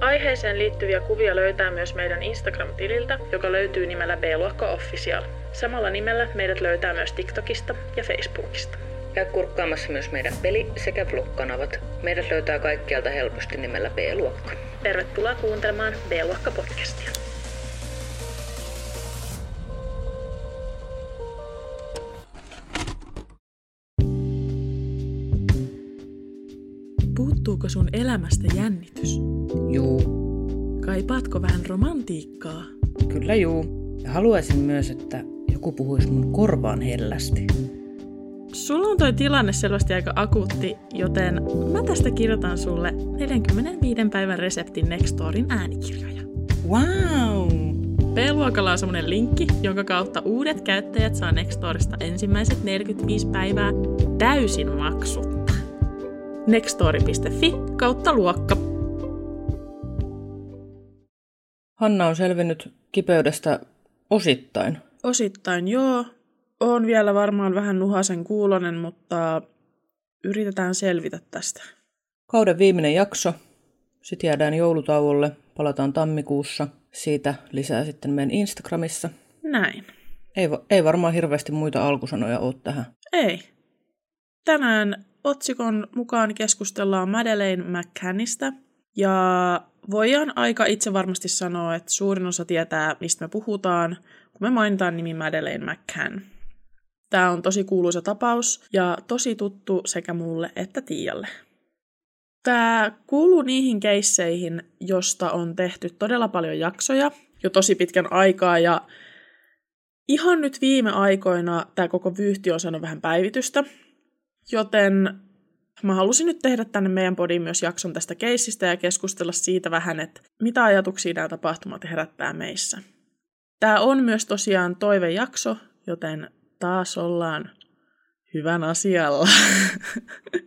Aiheeseen liittyviä kuvia löytää myös meidän Instagram-tililtä, joka löytyy nimellä B-luokka Official. Samalla nimellä meidät löytää myös TikTokista ja Facebookista. Käy kurkkaamassa myös meidän peli- sekä vlog-kanavat. Meidät löytää kaikkialta helposti nimellä B-luokka. Tervetuloa kuuntelemaan B-luokka podcastia. Puuttuuko sun elämästä jännitys? Juu, Kaipaatko vähän romantiikkaa? kyllä juu. Ja haluaisin myös, että joku puhuisi mun korvaan hellästi. Sulla on toi tilanne selvästi aika akuutti, joten mä tästä kirjoitan sulle 45 päivän reseptin Nextorin äänikirjoja. Wow! B-luokalla on semmonen linkki, jonka kautta uudet käyttäjät saa Nextorista ensimmäiset 45 päivää täysin maksutta. Nextori.fi kautta luokka. Hanna on selvinnyt kipeydestä osittain. Osittain joo. On vielä varmaan vähän nuhasen kuulonen, mutta yritetään selvitä tästä. Kauden viimeinen jakso. Sitten jäädään joulutauolle. Palataan tammikuussa. Siitä lisää sitten meidän Instagramissa. Näin. Ei, ei varmaan hirveästi muita alkusanoja ole tähän. Ei. Tänään otsikon mukaan keskustellaan Madeleine McCannista. Ja voidaan aika itse varmasti sanoa, että suurin osa tietää, mistä me puhutaan, kun me mainitaan nimi Madeleine McCann. Tämä on tosi kuuluisa tapaus ja tosi tuttu sekä mulle että Tiialle. Tämä kuuluu niihin keisseihin, josta on tehty todella paljon jaksoja jo tosi pitkän aikaa ja ihan nyt viime aikoina tämä koko vyyhti on saanut vähän päivitystä, joten mä halusin nyt tehdä tänne meidän podiin myös jakson tästä keissistä ja keskustella siitä vähän, että mitä ajatuksia nämä tapahtumat herättää meissä. Tämä on myös tosiaan toivejakso, joten taas ollaan hyvän asialla.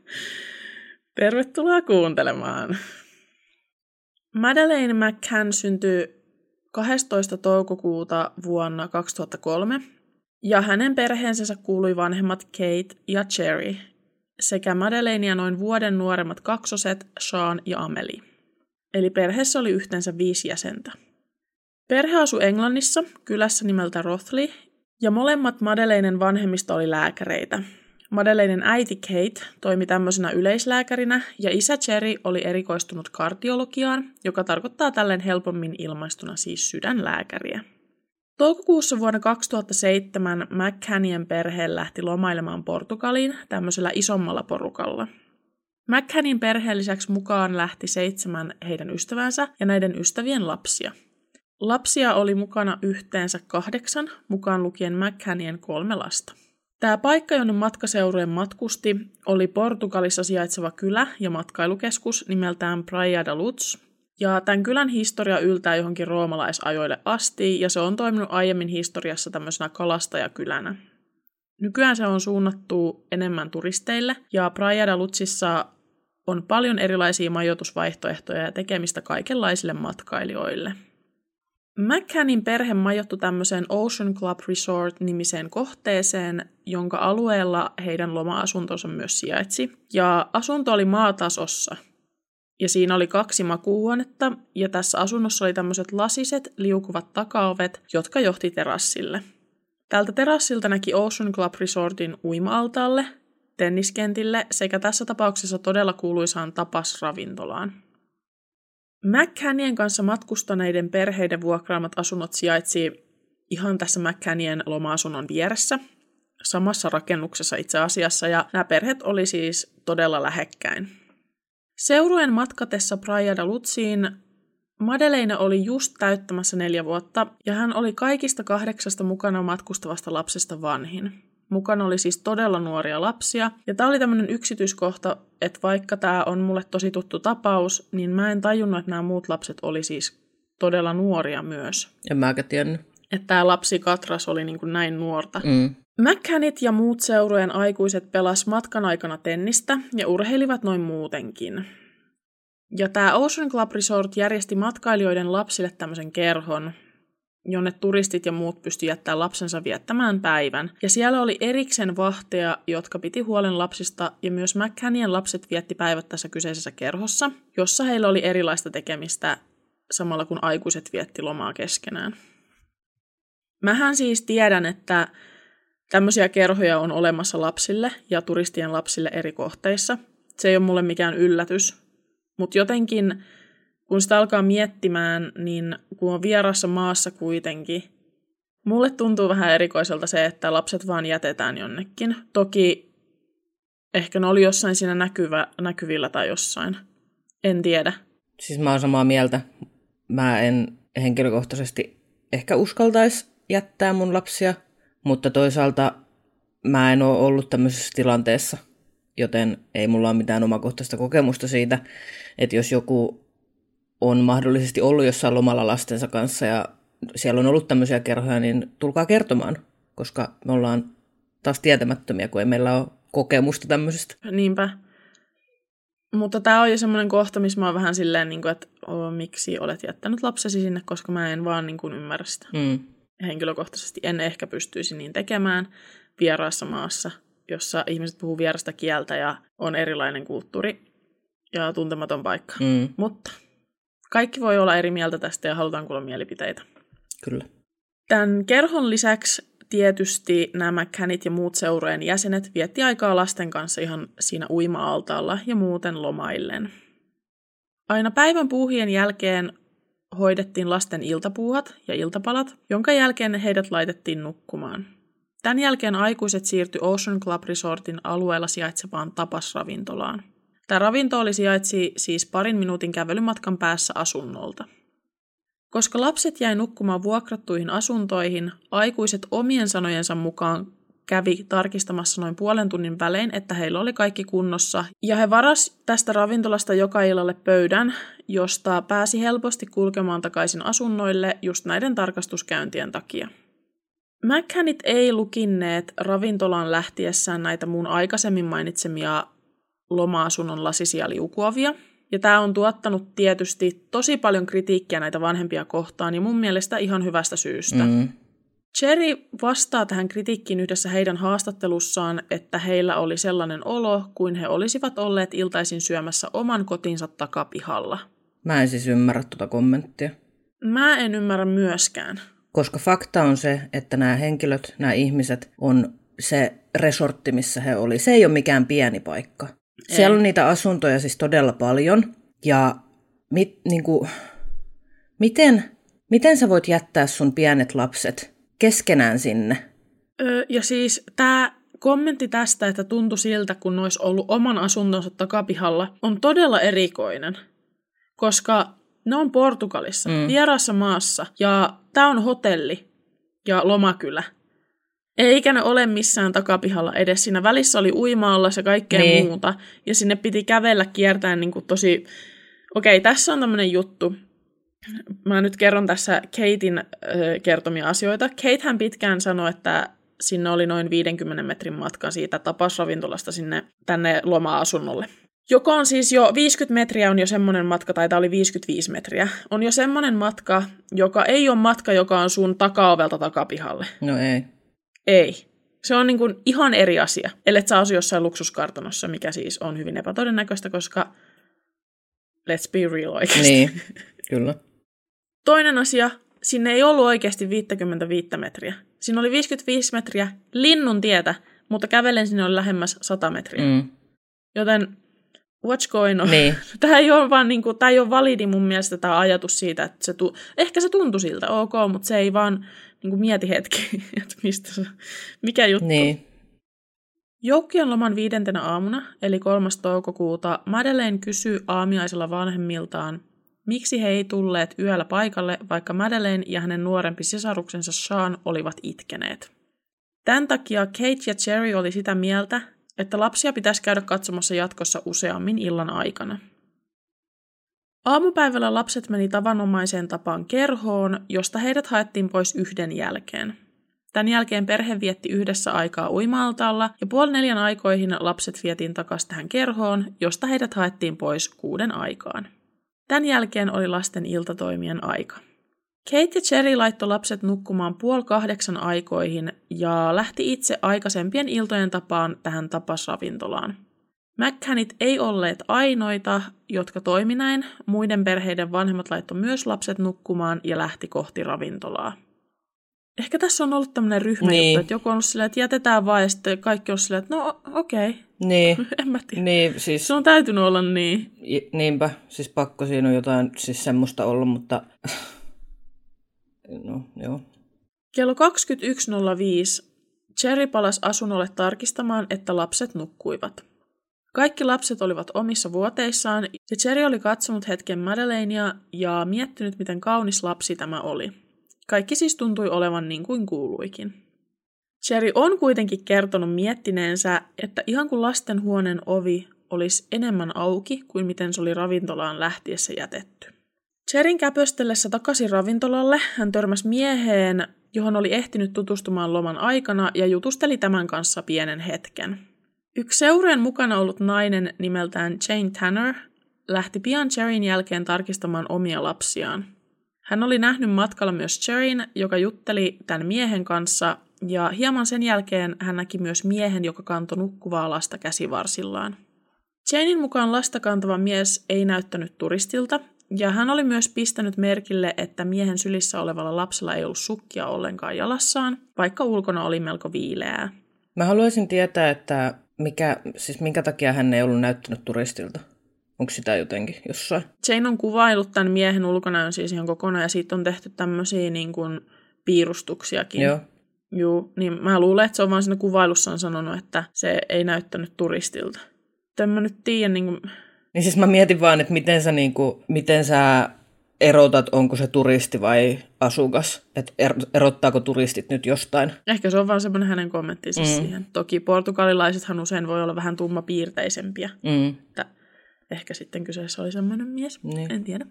Tervetuloa kuuntelemaan. Madeleine McCann syntyi 12. toukokuuta vuonna 2003, ja hänen perheensä kuului vanhemmat Kate ja Cherry, sekä Madeleine ja noin vuoden nuoremmat kaksoset Sean ja Amelie. Eli perheessä oli yhteensä viisi jäsentä. Perhe asui Englannissa, kylässä nimeltä Rothley, ja molemmat Madeleinen vanhemmista oli lääkäreitä. Madeleinen äiti Kate toimi tämmöisenä yleislääkärinä ja isä Cherry oli erikoistunut kardiologiaan, joka tarkoittaa tälleen helpommin ilmaistuna siis sydänlääkäriä. Toukokuussa vuonna 2007 McCannien perhe lähti lomailemaan Portugaliin tämmöisellä isommalla porukalla. McCannin perheen lisäksi mukaan lähti seitsemän heidän ystävänsä ja näiden ystävien lapsia. Lapsia oli mukana yhteensä kahdeksan, mukaan lukien McCannien kolme lasta. Tämä paikka, jonne matkaseurueen matkusti, oli Portugalissa sijaitseva kylä ja matkailukeskus nimeltään Praia da Luz. Ja tämän kylän historia yltää johonkin roomalaisajoille asti, ja se on toiminut aiemmin historiassa tämmöisenä kalastajakylänä. Nykyään se on suunnattu enemmän turisteille, ja Praia da Luzissa on paljon erilaisia majoitusvaihtoehtoja ja tekemistä kaikenlaisille matkailijoille. McCannin perhe majoittui tämmöiseen Ocean Club Resort-nimiseen kohteeseen, jonka alueella heidän loma-asuntonsa myös sijaitsi. Ja asunto oli maatasossa. Ja siinä oli kaksi makuuhuonetta, ja tässä asunnossa oli tämmöiset lasiset, liukuvat takaovet, jotka johti terassille. Tältä terassilta näki Ocean Club Resortin uima-altaalle, tenniskentille sekä tässä tapauksessa todella kuuluisaan tapasravintolaan. McCannien kanssa matkustaneiden perheiden vuokraamat asunnot sijaitsi ihan tässä McCannien loma-asunnon vieressä, samassa rakennuksessa itse asiassa, ja nämä perheet oli siis todella lähekkäin. Seurueen matkatessa Praia da Luziin Madeleine oli just täyttämässä neljä vuotta, ja hän oli kaikista kahdeksasta mukana matkustavasta lapsesta vanhin. Mukana oli siis todella nuoria lapsia. Ja tämä oli tämmöinen yksityiskohta, että vaikka tämä on mulle tosi tuttu tapaus, niin mä en tajunnut, että nämä muut lapset oli siis todella nuoria myös. En mäkään tiennyt. että tämä lapsi Katras oli niin kuin näin nuorta. Mm. McCannit ja muut seurojen aikuiset pelas matkan aikana tennistä ja urheilivat noin muutenkin. Ja tämä Ocean Club Resort järjesti matkailijoiden lapsille tämmöisen kerhon, jonne turistit ja muut pysty jättämään lapsensa viettämään päivän. Ja siellä oli eriksen vahteja, jotka piti huolen lapsista, ja myös McCannien lapset vietti päivät tässä kyseisessä kerhossa, jossa heillä oli erilaista tekemistä samalla kun aikuiset vietti lomaa keskenään. Mähän siis tiedän, että tämmöisiä kerhoja on olemassa lapsille ja turistien lapsille eri kohteissa. Se ei ole mulle mikään yllätys, mutta jotenkin kun sitä alkaa miettimään, niin kun on vierassa maassa kuitenkin, mulle tuntuu vähän erikoiselta se, että lapset vaan jätetään jonnekin. Toki ehkä ne oli jossain siinä näkyvä, näkyvillä tai jossain. En tiedä. Siis mä oon samaa mieltä. Mä en henkilökohtaisesti ehkä uskaltaisi jättää mun lapsia, mutta toisaalta mä en ole ollut tämmöisessä tilanteessa, joten ei mulla ole mitään omakohtaista kokemusta siitä, että jos joku on mahdollisesti ollut jossain lomalla lastensa kanssa ja siellä on ollut tämmöisiä kerhoja, niin tulkaa kertomaan, koska me ollaan taas tietämättömiä, kun ei meillä ole kokemusta tämmöisestä. Niinpä. Mutta tämä on jo semmoinen kohta, missä mä oon vähän silleen, niin kuin, että miksi olet jättänyt lapsesi sinne, koska mä en vaan niin kuin, ymmärrä sitä. Mm. Henkilökohtaisesti en ehkä pystyisi niin tekemään vieraassa maassa, jossa ihmiset puhuu vierasta kieltä ja on erilainen kulttuuri ja tuntematon paikka. Mm. Mutta kaikki voi olla eri mieltä tästä ja halutaan kuulla mielipiteitä. Kyllä. Tämän kerhon lisäksi tietysti nämä känit ja muut seurojen jäsenet vietti aikaa lasten kanssa ihan siinä uima-altaalla ja muuten lomaillen. Aina päivän puuhien jälkeen hoidettiin lasten iltapuuhat ja iltapalat, jonka jälkeen heidät laitettiin nukkumaan. Tämän jälkeen aikuiset siirtyi Ocean Club Resortin alueella sijaitsevaan tapasravintolaan. Tämä oli sijaitsi siis parin minuutin kävelymatkan päässä asunnolta. Koska lapset jäi nukkumaan vuokrattuihin asuntoihin, aikuiset omien sanojensa mukaan kävi tarkistamassa noin puolen tunnin välein, että heillä oli kaikki kunnossa, ja he varas tästä ravintolasta joka illalle pöydän, josta pääsi helposti kulkemaan takaisin asunnoille just näiden tarkastuskäyntien takia. McCannit ei lukinneet ravintolaan lähtiessään näitä mun aikaisemmin mainitsemia loma-asunnon lasisia liukuavia. Ja tämä on tuottanut tietysti tosi paljon kritiikkiä näitä vanhempia kohtaan ja mun mielestä ihan hyvästä syystä. Mm. Cherry vastaa tähän kritiikkiin yhdessä heidän haastattelussaan, että heillä oli sellainen olo, kuin he olisivat olleet iltaisin syömässä oman kotinsa takapihalla. Mä en siis ymmärrä tuota kommenttia. Mä en ymmärrä myöskään. Koska fakta on se, että nämä henkilöt, nämä ihmiset on se resortti, missä he oli. Se ei ole mikään pieni paikka. Ei. Siellä on niitä asuntoja siis todella paljon. Ja mit, niin kuin, miten, miten sä voit jättää sun pienet lapset keskenään sinne? Öö, ja siis tämä kommentti tästä, että tuntui siltä, kun olisi ollut oman asuntonsa takapihalla, on todella erikoinen. Koska ne on Portugalissa, mm. vieraassa maassa, ja tämä on hotelli ja lomakylä. Eikä ne ole missään takapihalla edes. Siinä välissä oli uimaalla se kaikkea niin. muuta. Ja sinne piti kävellä kiertäen niin kuin tosi... Okei, tässä on tämmöinen juttu. Mä nyt kerron tässä Katein äh, kertomia asioita. Kate hän pitkään sanoi, että sinne oli noin 50 metrin matka siitä tapasravintolasta sinne tänne loma-asunnolle. Joka on siis jo 50 metriä on jo semmoinen matka, tai tämä oli 55 metriä, on jo semmoinen matka, joka ei ole matka, joka on sun takaovelta takapihalle. No ei. Ei. Se on niin kuin ihan eri asia, ellei sä asu jossain luksuskartanossa, mikä siis on hyvin epätodennäköistä, koska let's be real oikeasti. Niin, kyllä. Toinen asia, sinne ei ollut oikeasti 55 metriä. Siinä oli 55 metriä linnun tietä, mutta kävelen sinne oli lähemmäs 100 metriä. Mm. Joten what's going on? Niin. Tämä ei ole vaan niin kuin, tämä ei ole validi mun mielestä tämä ajatus siitä, että se tu- ehkä se tuntui siltä, ok, mutta se ei vaan niin kuin mieti hetki, että mistä se, mikä juttu. Niin. Joukkion loman viidentenä aamuna, eli 3. toukokuuta, Madeleine kysyy aamiaisella vanhemmiltaan, miksi he ei tulleet yöllä paikalle, vaikka Madeleine ja hänen nuorempi sisaruksensa Sean olivat itkeneet. Tämän takia Kate ja Cherry oli sitä mieltä, että lapsia pitäisi käydä katsomassa jatkossa useammin illan aikana. Aamupäivällä lapset meni tavanomaiseen tapaan kerhoon, josta heidät haettiin pois yhden jälkeen. Tämän jälkeen perhe vietti yhdessä aikaa uimaaltaalla ja puoli neljän aikoihin lapset vietiin takaisin tähän kerhoon, josta heidät haettiin pois kuuden aikaan. Tämän jälkeen oli lasten iltatoimien aika. Kate ja Cherry laittoi lapset nukkumaan puoli kahdeksan aikoihin ja lähti itse aikaisempien iltojen tapaan tähän tapasravintolaan. McCannit ei olleet ainoita, jotka toimi näin. Muiden perheiden vanhemmat laittoi myös lapset nukkumaan ja lähti kohti ravintolaa. Ehkä tässä on ollut tämmöinen ryhmä, niin. että joku on ollut silleen, että jätetään vaan, ja sitten kaikki on silleen, että no okei. Okay. Niin. en mä tiedä. Niin, siis... Se on täytynyt olla niin. Niinpä, siis pakko siinä on jotain siis semmoista ollut, mutta no joo. Kello 21.05 Cherry palasi asunnolle tarkistamaan, että lapset nukkuivat. Kaikki lapset olivat omissa vuoteissaan ja Cherry oli katsonut hetken Madeleinea ja miettinyt, miten kaunis lapsi tämä oli. Kaikki siis tuntui olevan niin kuin kuuluikin. Cherry on kuitenkin kertonut miettineensä, että ihan kuin lastenhuoneen ovi olisi enemmän auki kuin miten se oli ravintolaan lähtiessä jätetty. Cherin käpöstellessä takaisin ravintolalle hän törmäsi mieheen, johon oli ehtinyt tutustumaan loman aikana ja jutusteli tämän kanssa pienen hetken. Yksi seurojen mukana ollut nainen nimeltään Jane Tanner lähti pian Cherin jälkeen tarkistamaan omia lapsiaan. Hän oli nähnyt matkalla myös Cherin, joka jutteli tämän miehen kanssa, ja hieman sen jälkeen hän näki myös miehen, joka kantoi nukkuvaa lasta käsivarsillaan. Janein mukaan lasta kantava mies ei näyttänyt turistilta, ja hän oli myös pistänyt merkille, että miehen sylissä olevalla lapsella ei ollut sukkia ollenkaan jalassaan, vaikka ulkona oli melko viileää. Mä haluaisin tietää, että mikä, siis minkä takia hän ei ollut näyttänyt turistilta. Onko sitä jotenkin jossain? Jane on kuvailut tämän miehen ulkonäön siis ihan kokonaan, ja siitä on tehty tämmöisiä niin kuin piirustuksiakin. Joo. Joo, niin mä luulen, että se on vaan siinä kuvailussa on sanonut, että se ei näyttänyt turistilta. En mä nyt tiedä, niin kuin... Niin siis mä mietin vaan, että miten sä, niin kuin, miten sä erotat, onko se turisti vai asukas? Että er, erottaako turistit nyt jostain? Ehkä se on vaan semmoinen hänen kommenttinsa mm. siihen. Toki portugalilaisethan usein voi olla vähän tummapiirteisempiä. Mm. Että ehkä sitten kyseessä oli semmoinen mies, Niin. en tiedä.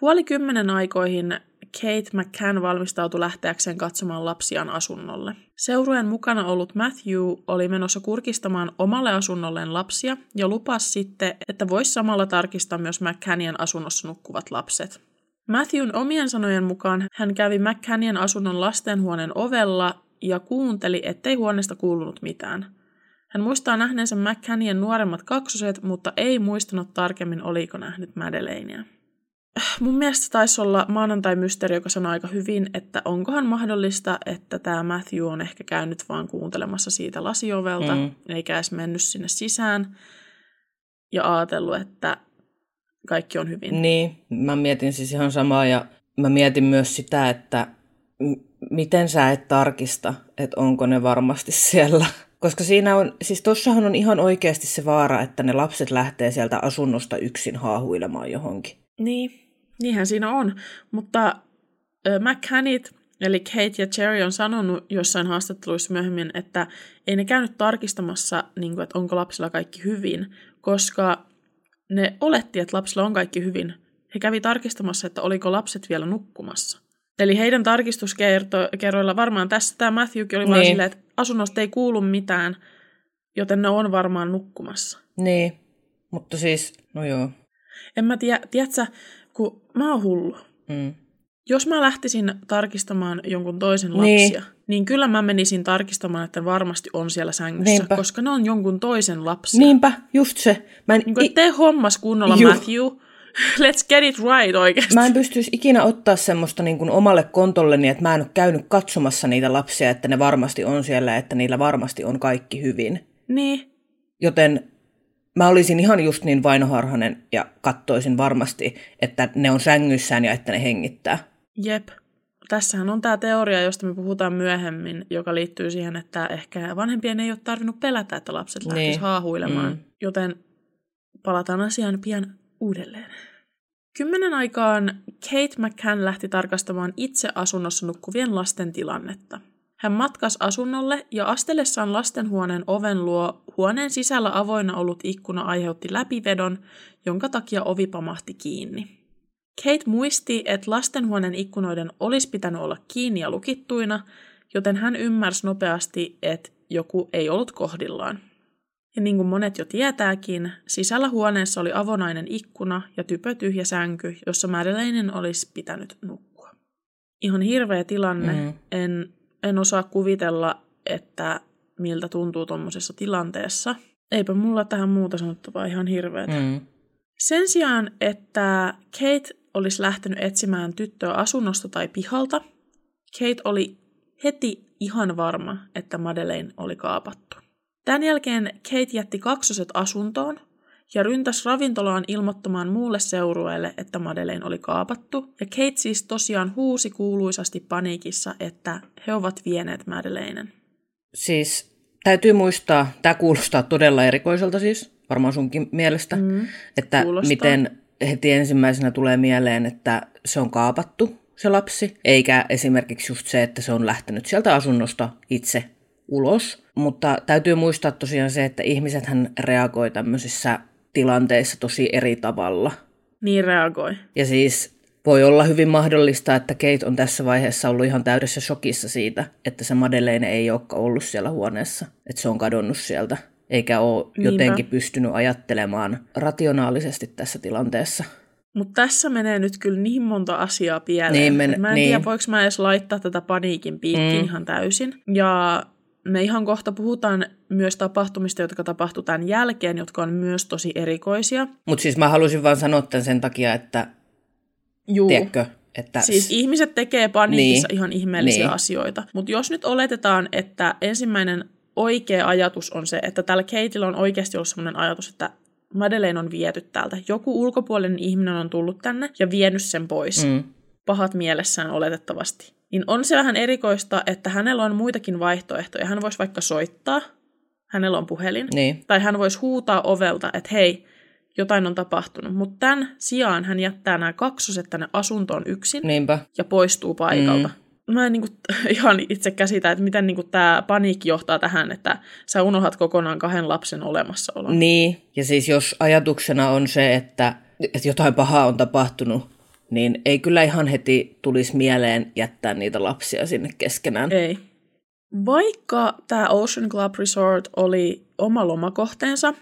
Puoli kymmenen aikoihin Kate McCann valmistautui lähteäkseen katsomaan lapsiaan asunnolle. Seurueen mukana ollut Matthew oli menossa kurkistamaan omalle asunnolleen lapsia ja lupasi sitten, että voisi samalla tarkistaa myös McCannien asunnossa nukkuvat lapset. Matthewn omien sanojen mukaan hän kävi McCannien asunnon lastenhuoneen ovella ja kuunteli, ettei huoneesta kuulunut mitään. Hän muistaa nähneensä McCannien nuoremmat kaksoset, mutta ei muistanut tarkemmin, oliko nähnyt Madeleinea. Mun mielestä taisi olla maanantai-mysteeri, joka sanoi aika hyvin, että onkohan mahdollista, että tämä Matthew on ehkä käynyt vaan kuuntelemassa siitä lasiovelta, Mm. eikä edes mennyt sinne sisään ja ajatellut, että kaikki on hyvin. Niin, mä mietin siis ihan samaa ja mä mietin myös sitä, että m- miten sä et tarkista, että onko ne varmasti siellä. Koska siinä on, siis tossahan on ihan oikeasti se vaara, että ne lapset lähtee sieltä asunnosta yksin haahuilemaan johonkin. Niin, niinhän siinä on. Mutta äh, McCannit, eli Kate ja Cherry on sanonut jossain haastatteluissa myöhemmin, että ei ne käynyt tarkistamassa, niin kuin, että onko lapsilla kaikki hyvin, koska ne oletti, että lapsilla on kaikki hyvin. He kävi tarkistamassa, että oliko lapset vielä nukkumassa. Eli heidän tarkistuskerroilla varmaan tässä tämä Matthewkin oli niin. vaan silleen, että asunnosta ei kuulu mitään, joten ne on varmaan nukkumassa. Niin, mutta siis, no joo. En mä tiedä, tiedätkö, kun mä oon hullu. Mm. Jos mä lähtisin tarkistamaan jonkun toisen Niin. lapsia, niin kyllä mä menisin tarkistamaan, että varmasti on siellä sängyssä, Niinpä. koska ne on jonkun toisen lapsia. Niinpä, just se. Mä en, Niin kuin, i- tee hommas kunnolla, Juu. Matthew. Let's get it right oikeasti. Mä en pystyisi ikinä ottaa semmoista niin kuin omalle kontolleni, että mä en ole käynyt katsomassa niitä lapsia, että ne varmasti on siellä, että niillä varmasti on kaikki hyvin. Niin, Joten mä olisin ihan just niin vainoharhanen ja kattoisin varmasti, että ne on sängyissään ja että ne hengittää. jep. Tässähän on tämä teoria, josta me puhutaan myöhemmin, joka liittyy siihen, että ehkä vanhempien ei ole tarvinnut pelätä, että lapset lähtisivät Niin. haahuilemaan. Mm. Joten palataan asiaan pian uudelleen. Kymmenen aikaan Kate McCann lähti tarkastamaan itse asunnossa nukkuvien lasten tilannetta. Hän matkasi asunnolle ja astellessaan lastenhuoneen oven luo Huoneen sisällä avoinna ollut ikkuna aiheutti läpivedon, jonka takia ovi pamahti kiinni. Kate muisti, että lastenhuoneen ikkunoiden olisi pitänyt olla kiinni ja lukittuina, joten hän ymmärsi nopeasti, että joku ei ollut kohdillaan. Ja niin kuin monet jo tietääkin, sisällä huoneessa oli avonainen ikkuna ja typötyhjä sänky, jossa Madeleinen olisi pitänyt nukkua. Ihan hirveä tilanne. Mm. En, en osaa kuvitella, että miltä tuntuu tuommoisessa tilanteessa. Eipä mulla tähän muuta sanottavaa ihan hirveätä. Mm. Sen sijaan, että Kate olisi lähtenyt etsimään tyttöä asunnosta tai pihalta, Kate oli heti ihan varma, että Madeleine oli kaapattu. Tämän jälkeen Kate jätti kaksoset asuntoon ja ryntäsi ravintolaan ilmoittamaan muulle seurueelle, että Madeleine oli kaapattu. Ja Kate siis tosiaan huusi kuuluisasti paniikissa, että he ovat vieneet Madeleinen. Siis täytyy muistaa, tämä kuulostaa todella erikoiselta siis, varmaan sunkin mielestä, mm, että kuulostaa. miten heti ensimmäisenä tulee mieleen, että se on kaapattu se lapsi, eikä esimerkiksi just se, että se on lähtenyt sieltä asunnosta itse ulos. Mutta täytyy muistaa tosiaan se, että ihmisethän reagoi tämmöisissä tilanteissa tosi eri tavalla. Niin reagoi. Ja siis voi olla hyvin mahdollista, että Kate on tässä vaiheessa ollut ihan täydessä shokissa siitä, että se Madeleine ei olekaan ollut siellä huoneessa, että se on kadonnut sieltä, eikä ole Niinpä. jotenkin pystynyt ajattelemaan rationaalisesti tässä tilanteessa. Mutta tässä menee nyt kyllä niin monta asiaa pieleen. Niin men- mä en niin. tiedä, voiko mä edes laittaa tätä paniikin piikkiin mm. ihan täysin. Ja me ihan kohta puhutaan myös tapahtumista, jotka tapahtuu tämän jälkeen, jotka on myös tosi erikoisia. Mutta siis mä halusin vaan sanoa tämän sen takia, että Juu. Tiedätkö, että... Siis ihmiset tekee paniikissa niin. ihan ihmeellisiä niin. asioita. Mutta jos nyt oletetaan, että ensimmäinen oikea ajatus on se, että tällä Kateilla on oikeasti ollut sellainen ajatus, että Madeleine on viety täältä. Joku ulkopuolinen ihminen on tullut tänne ja vienyt sen pois. Mm. Pahat mielessään oletettavasti. Niin on se vähän erikoista, että hänellä on muitakin vaihtoehtoja. Hän voisi vaikka soittaa, hänellä on puhelin. Niin. Tai hän voisi huutaa ovelta, että hei, jotain on tapahtunut. Mutta tämän sijaan hän jättää nämä kaksoset tänne asuntoon yksin Niinpä. ja poistuu paikalta. Mm mä en niinku, ihan itse käsitä, että miten niinku tämä paniikki johtaa tähän, että sä unohat kokonaan kahden lapsen olemassaolon. Niin, ja siis jos ajatuksena on se, että, että jotain pahaa on tapahtunut, niin ei kyllä ihan heti tulisi mieleen jättää niitä lapsia sinne keskenään. Ei. Vaikka tämä Ocean Club Resort oli oma lomakohteensa,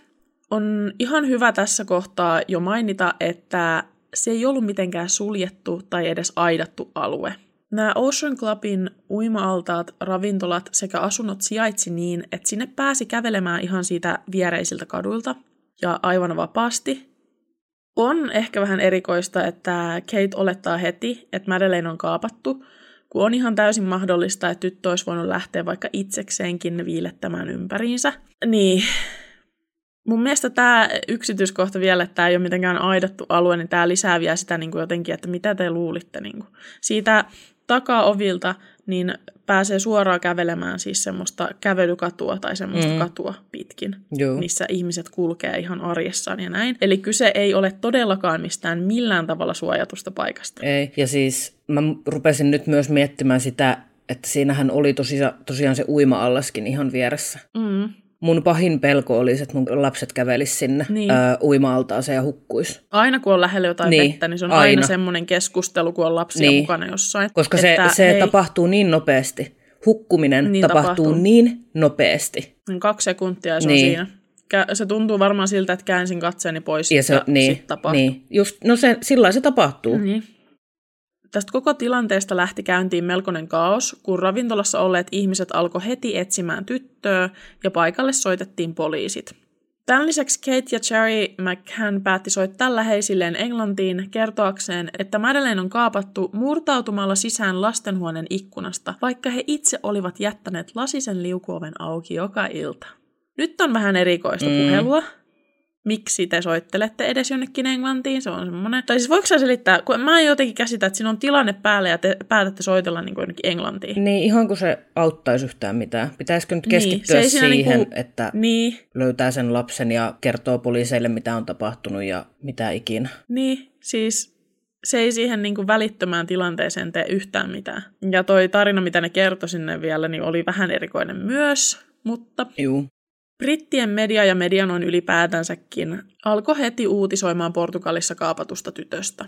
on ihan hyvä tässä kohtaa jo mainita, että se ei ollut mitenkään suljettu tai edes aidattu alue. Nämä Ocean Clubin uima-altaat, ravintolat sekä asunnot sijaitsi niin, että sinne pääsi kävelemään ihan siitä viereisiltä kaduilta ja aivan vapaasti. On ehkä vähän erikoista, että Kate olettaa heti, että Madeleine on kaapattu, kun on ihan täysin mahdollista, että tyttö olisi voinut lähteä vaikka itsekseenkin viilettämään ympäriinsä. Niin, mun mielestä tämä yksityiskohta vielä, että tämä ei ole mitenkään aidattu alue, niin tämä lisää vielä sitä niin kuin jotenkin, että mitä te luulitte. Niin kuin. Siitä takaovilta, niin pääsee suoraan kävelemään siis semmoista kävelykatua tai semmoista mm. katua pitkin, Joo. missä ihmiset kulkee ihan arjessaan ja näin. Eli kyse ei ole todellakaan mistään millään tavalla suojatusta paikasta. Ei, ja siis mä rupesin nyt myös miettimään sitä, että siinähän oli tosiaan, tosiaan se uima-allaskin ihan vieressä. Mm mun pahin pelko olisi, että mun lapset kävelis sinne niin. ö, uima-altaaseen ja hukkuis. Aina kun on lähellä jotain niin. vettä, niin se on aina, aina semmoinen keskustelu, kun on lapsia niin. mukana jossain. Koska se, se hei, tapahtuu niin nopeasti. Hukkuminen niin tapahtuu, tapahtuu niin nopeasti. Niin kaksi sekuntia ja se niin. on siinä. Se tuntuu varmaan siltä, että käänsin katseeni pois ja, se, ja niin, sit tapahtuu. Niin. Just, no se, sillä se tapahtuu. Niin. Tästä koko tilanteesta lähti käyntiin melkoinen kaos, kun ravintolassa olleet ihmiset alkoi heti etsimään tyttöä ja paikalle soitettiin poliisit. Tämän lisäksi Kate ja Cherry McCann päätti soittaa läheisilleen Englantiin kertoakseen, että Madeleine on kaapattu murtautumalla sisään lastenhuoneen ikkunasta, vaikka he itse olivat jättäneet lasisen liukuoven auki joka ilta. Nyt on vähän erikoista mm. puhelua, miksi te soittelette edes jonnekin Englantiin, se on semmoinen. Tai siis voiko sä selittää, kun mä en jotenkin käsitä, että siinä on tilanne päällä ja te päätätte soitella niin kuin jonnekin Englantiin. Niin, ihan kuin se auttaisi yhtään mitään. Pitäisikö nyt niin, keskittyä niin, siihen, niin kuin, että niin. löytää sen lapsen ja kertoo poliiseille, mitä on tapahtunut ja mitä ikinä. Niin, siis se ei siihen niin kuin välittömään tilanteeseen tee yhtään mitään. Ja toi tarina, mitä ne kertoi sinne vielä, niin oli vähän erikoinen myös, mutta... Juu. Brittien media ja media noin ylipäätänsäkin alkoi heti uutisoimaan Portugalissa kaapatusta tytöstä.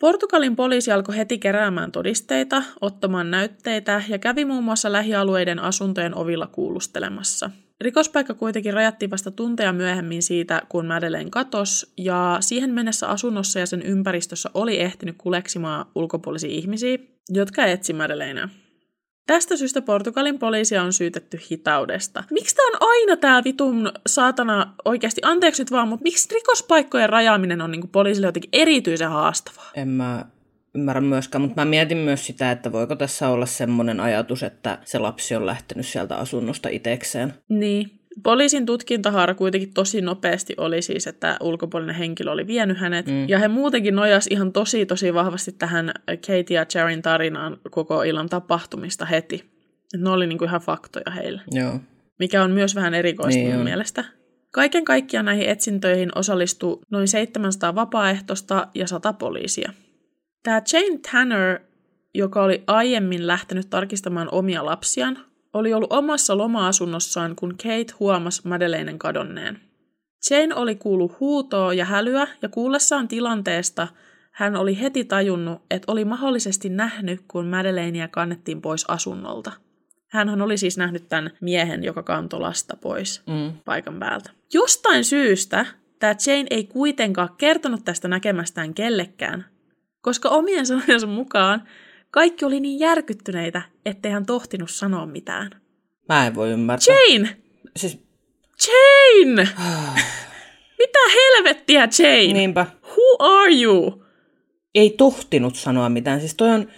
Portugalin poliisi alkoi heti keräämään todisteita, ottamaan näytteitä ja kävi muun muassa lähialueiden asuntojen ovilla kuulustelemassa. Rikospaikka kuitenkin rajattiin vasta tunteja myöhemmin siitä, kun Madeleine katos, ja siihen mennessä asunnossa ja sen ympäristössä oli ehtinyt kuleksimaan ulkopuolisia ihmisiä, jotka etsi Madeleinea. Tästä syystä Portugalin poliisia on syytetty hitaudesta. Miksi tämä on aina tämä vitun saatana oikeasti, anteeksi nyt vaan, mutta miksi rikospaikkojen rajaaminen on niinku poliisille jotenkin erityisen haastavaa? En mä ymmärrä myöskään, mutta mä mietin myös sitä, että voiko tässä olla semmoinen ajatus, että se lapsi on lähtenyt sieltä asunnosta itekseen. Niin. Poliisin tutkintahaara kuitenkin tosi nopeasti oli siis, että ulkopuolinen henkilö oli vienyt hänet. Mm. Ja he muutenkin nojas ihan tosi tosi vahvasti tähän Katie ja Charin tarinaan koko illan tapahtumista heti. Et ne oli niinku ihan faktoja heille. Joo. Mikä on myös vähän erikoista Niin mun on. mielestä. Kaiken kaikkiaan näihin etsintöihin osallistui noin 700 vapaaehtoista ja 100 poliisia. Tämä Jane Tanner, joka oli aiemmin lähtenyt tarkistamaan omia lapsiaan, oli ollut omassa loma-asunnossaan, kun Kate huomasi Madeleinen kadonneen. Jane oli kuullut huutoa ja hälyä, ja kuullessaan tilanteesta hän oli heti tajunnut, että oli mahdollisesti nähnyt, kun Madeleinea kannettiin pois asunnolta. Hänhän oli siis nähnyt tämän miehen, joka kantoi lasta pois Mm. paikan päältä. Jostain syystä tämä Jane ei kuitenkaan kertonut tästä näkemästään kellekään, koska omien sanojensa mukaan kaikki oli niin järkyttyneitä, ettei hän tohtinut sanoa mitään. Mä en voi ymmärtää. Jane! Siis, Jane! Mitä helvettiä, Jane? niinpä. Who are you? Ei tohtinut sanoa mitään. Siis toi on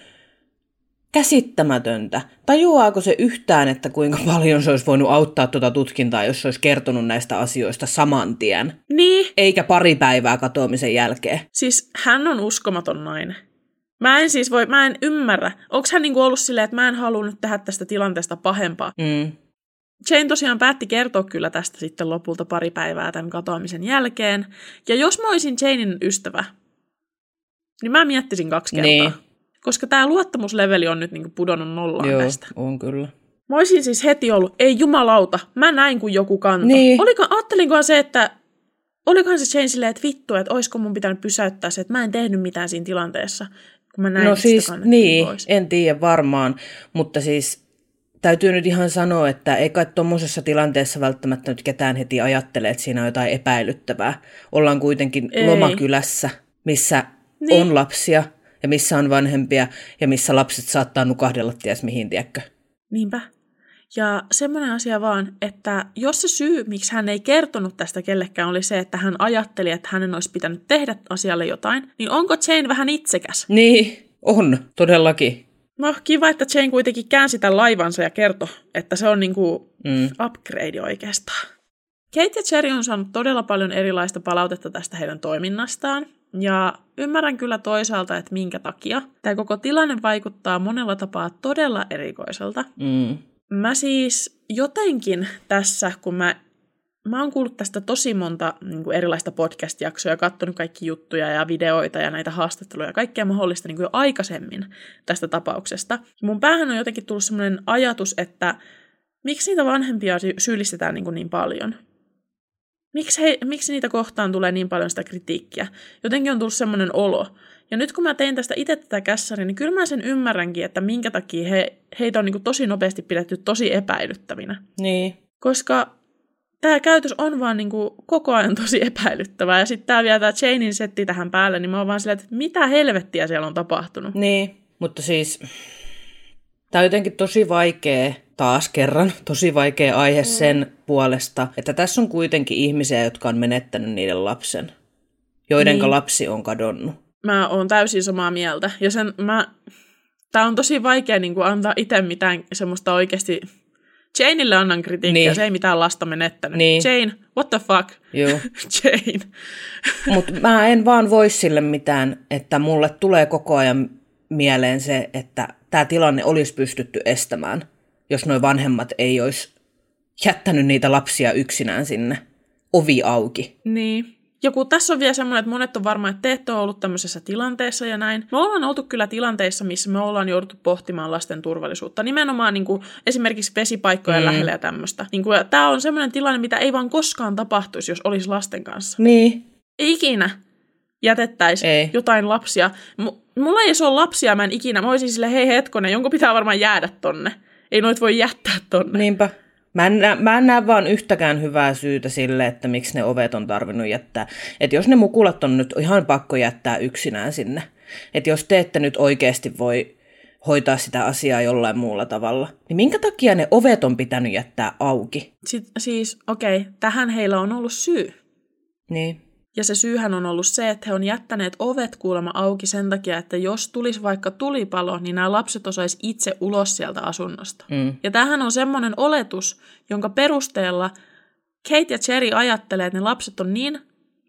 käsittämätöntä. Tajuaako se yhtään, että kuinka paljon se olisi voinut auttaa tuota tutkintaa, jos se olisi kertonut näistä asioista saman tien? Niin, Eikä pari päivää katoamisen jälkeen. siis hän on uskomaton nainen. Mä en siis voi, mä en ymmärrä. Onko hän niinku ollut silleen, että mä en halua nyt tehdä tästä tilanteesta pahempaa? Mm. Jane tosiaan päätti kertoa kyllä tästä sitten lopulta pari päivää tämän katoamisen jälkeen. Ja jos mä olisin Janein ystävä, niin mä miettisin kaksi kertaa. Niin. Koska tämä luottamusleveli on nyt niinku pudonnut nollaan Joo, tästä. on kyllä. Mä olisin siis heti ollut, ei jumalauta, mä näin kun joku kantoi. Niin. Oliko, ajattelinkohan se, että olikohan se Jane silleen, että vittu, että olisiko mun pitänyt pysäyttää se, että mä en tehnyt mitään siinä tilanteessa, kun mä näin, No siis, niin, pois. en tiedä varmaan, mutta siis täytyy nyt ihan sanoa, että ei kai tuommoisessa tilanteessa välttämättä nyt ketään heti ajattele, että siinä on jotain epäilyttävää. Ollaan kuitenkin Ei. lomakylässä, missä niin. on lapsia ja missä on vanhempia ja missä lapset saattaa nukahdella ties mihin, tiedätkö? Niinpä. Ja semmoinen asia vaan, että jos se syy, miksi hän ei kertonut tästä kellekään, oli se, että hän ajatteli, että hänen olisi pitänyt tehdä asialle jotain, niin onko Jane vähän itsekäs? Niin, on, todellakin. No, kiva, että Jane kuitenkin käänsi tämän laivansa ja kertoi, että se on niinku Mm. upgrade oikeastaan. Kate ja Cherry on saanut todella paljon erilaista palautetta tästä heidän toiminnastaan, ja ymmärrän kyllä toisaalta, että minkä takia. Tämä koko tilanne vaikuttaa monella tapaa todella erikoiselta. Mm. Mä siis jotenkin tässä, kun mä, mä oon kuullut tästä tosi monta niin kuin erilaista podcast-jaksoa ja katsonut kaikki juttuja ja videoita ja näitä haastatteluja ja kaikkea mahdollista niin kuin jo aikaisemmin tästä tapauksesta. Mun päähän on jotenkin tullut semmoinen ajatus, että miksi niitä vanhempia sy- syyllistetään niin, kuin niin paljon? Miksi, he, miksi niitä kohtaan tulee niin paljon sitä kritiikkiä? Jotenkin on tullut semmoinen olo. Ja nyt kun mä tein tästä itse tätä kässäriä, niin kyllä mä sen ymmärränkin, että minkä takia he, heitä on niin kuin tosi nopeasti pidetty tosi epäilyttävinä. Niin. Koska tämä käytös on vaan niin kuin koko ajan tosi epäilyttävää. Ja sitten tämä vielä tämä Janein setti tähän päälle, niin mä oon vaan silleen, että mitä helvettiä siellä on tapahtunut. Niin, mutta siis tämä on jotenkin tosi vaikea, taas kerran, tosi vaikea aihe mm. sen puolesta, että tässä on kuitenkin ihmisiä, jotka on menettänyt niiden lapsen, joiden Niin. niin. lapsi on kadonnut. Mä oon täysin samaa mieltä. Ja sen mä... Tää on tosi vaikea niin kuin antaa itse mitään semmoista oikeasti... Janeille annan kritiikkiä, Niin. se ei mitään lasta menettänyt. Niin. Jane, what the fuck? Joo. Jane. Mutta mä en vaan voi sille mitään, että mulle tulee koko ajan mieleen se, että tämä tilanne olisi pystytty estämään, jos nuo vanhemmat ei olisi jättänyt niitä lapsia yksinään sinne. Ovi auki. Niin. Ja kun tässä on vielä semmoinen, että monet on varmaan, että te ette ole ollut tämmöisessä tilanteessa ja näin. Me ollaan oltu kyllä tilanteissa, missä me ollaan jouduttu pohtimaan lasten turvallisuutta. Nimenomaan niin kuin esimerkiksi vesipaikkojen mm. lähellä ja tämmöistä. Niin kuin, tämä on semmoinen tilanne, mitä ei vaan koskaan tapahtuisi, jos olisi lasten kanssa. Niin. Ei ikinä jätettäisi Ei. jotain lapsia. M- mulla ei edes ole lapsia, mä en ikinä. Mä olisin sille, hei hetkonen, jonka pitää varmaan jäädä tonne. Ei noit voi jättää tonne. Niinpä. Mä en, nä- mä en näe vaan yhtäkään hyvää syytä sille, että miksi ne ovet on tarvinnut jättää. Että jos ne mukulat on nyt ihan pakko jättää yksinään sinne. Että jos te ette nyt oikeasti voi hoitaa sitä asiaa jollain muulla tavalla, niin minkä takia ne ovet on pitänyt jättää auki? Sit, siis, okei, okay, tähän heillä on ollut syy. Niin. Ja se syyhän on ollut se, että he on jättäneet ovet kuulemma auki sen takia, että jos tulisi vaikka tulipalo, niin nämä lapset osaisi itse ulos sieltä asunnosta. Mm. Ja tämähän on semmoinen oletus, jonka perusteella Kate ja Cherry ajattelee, että ne lapset on niin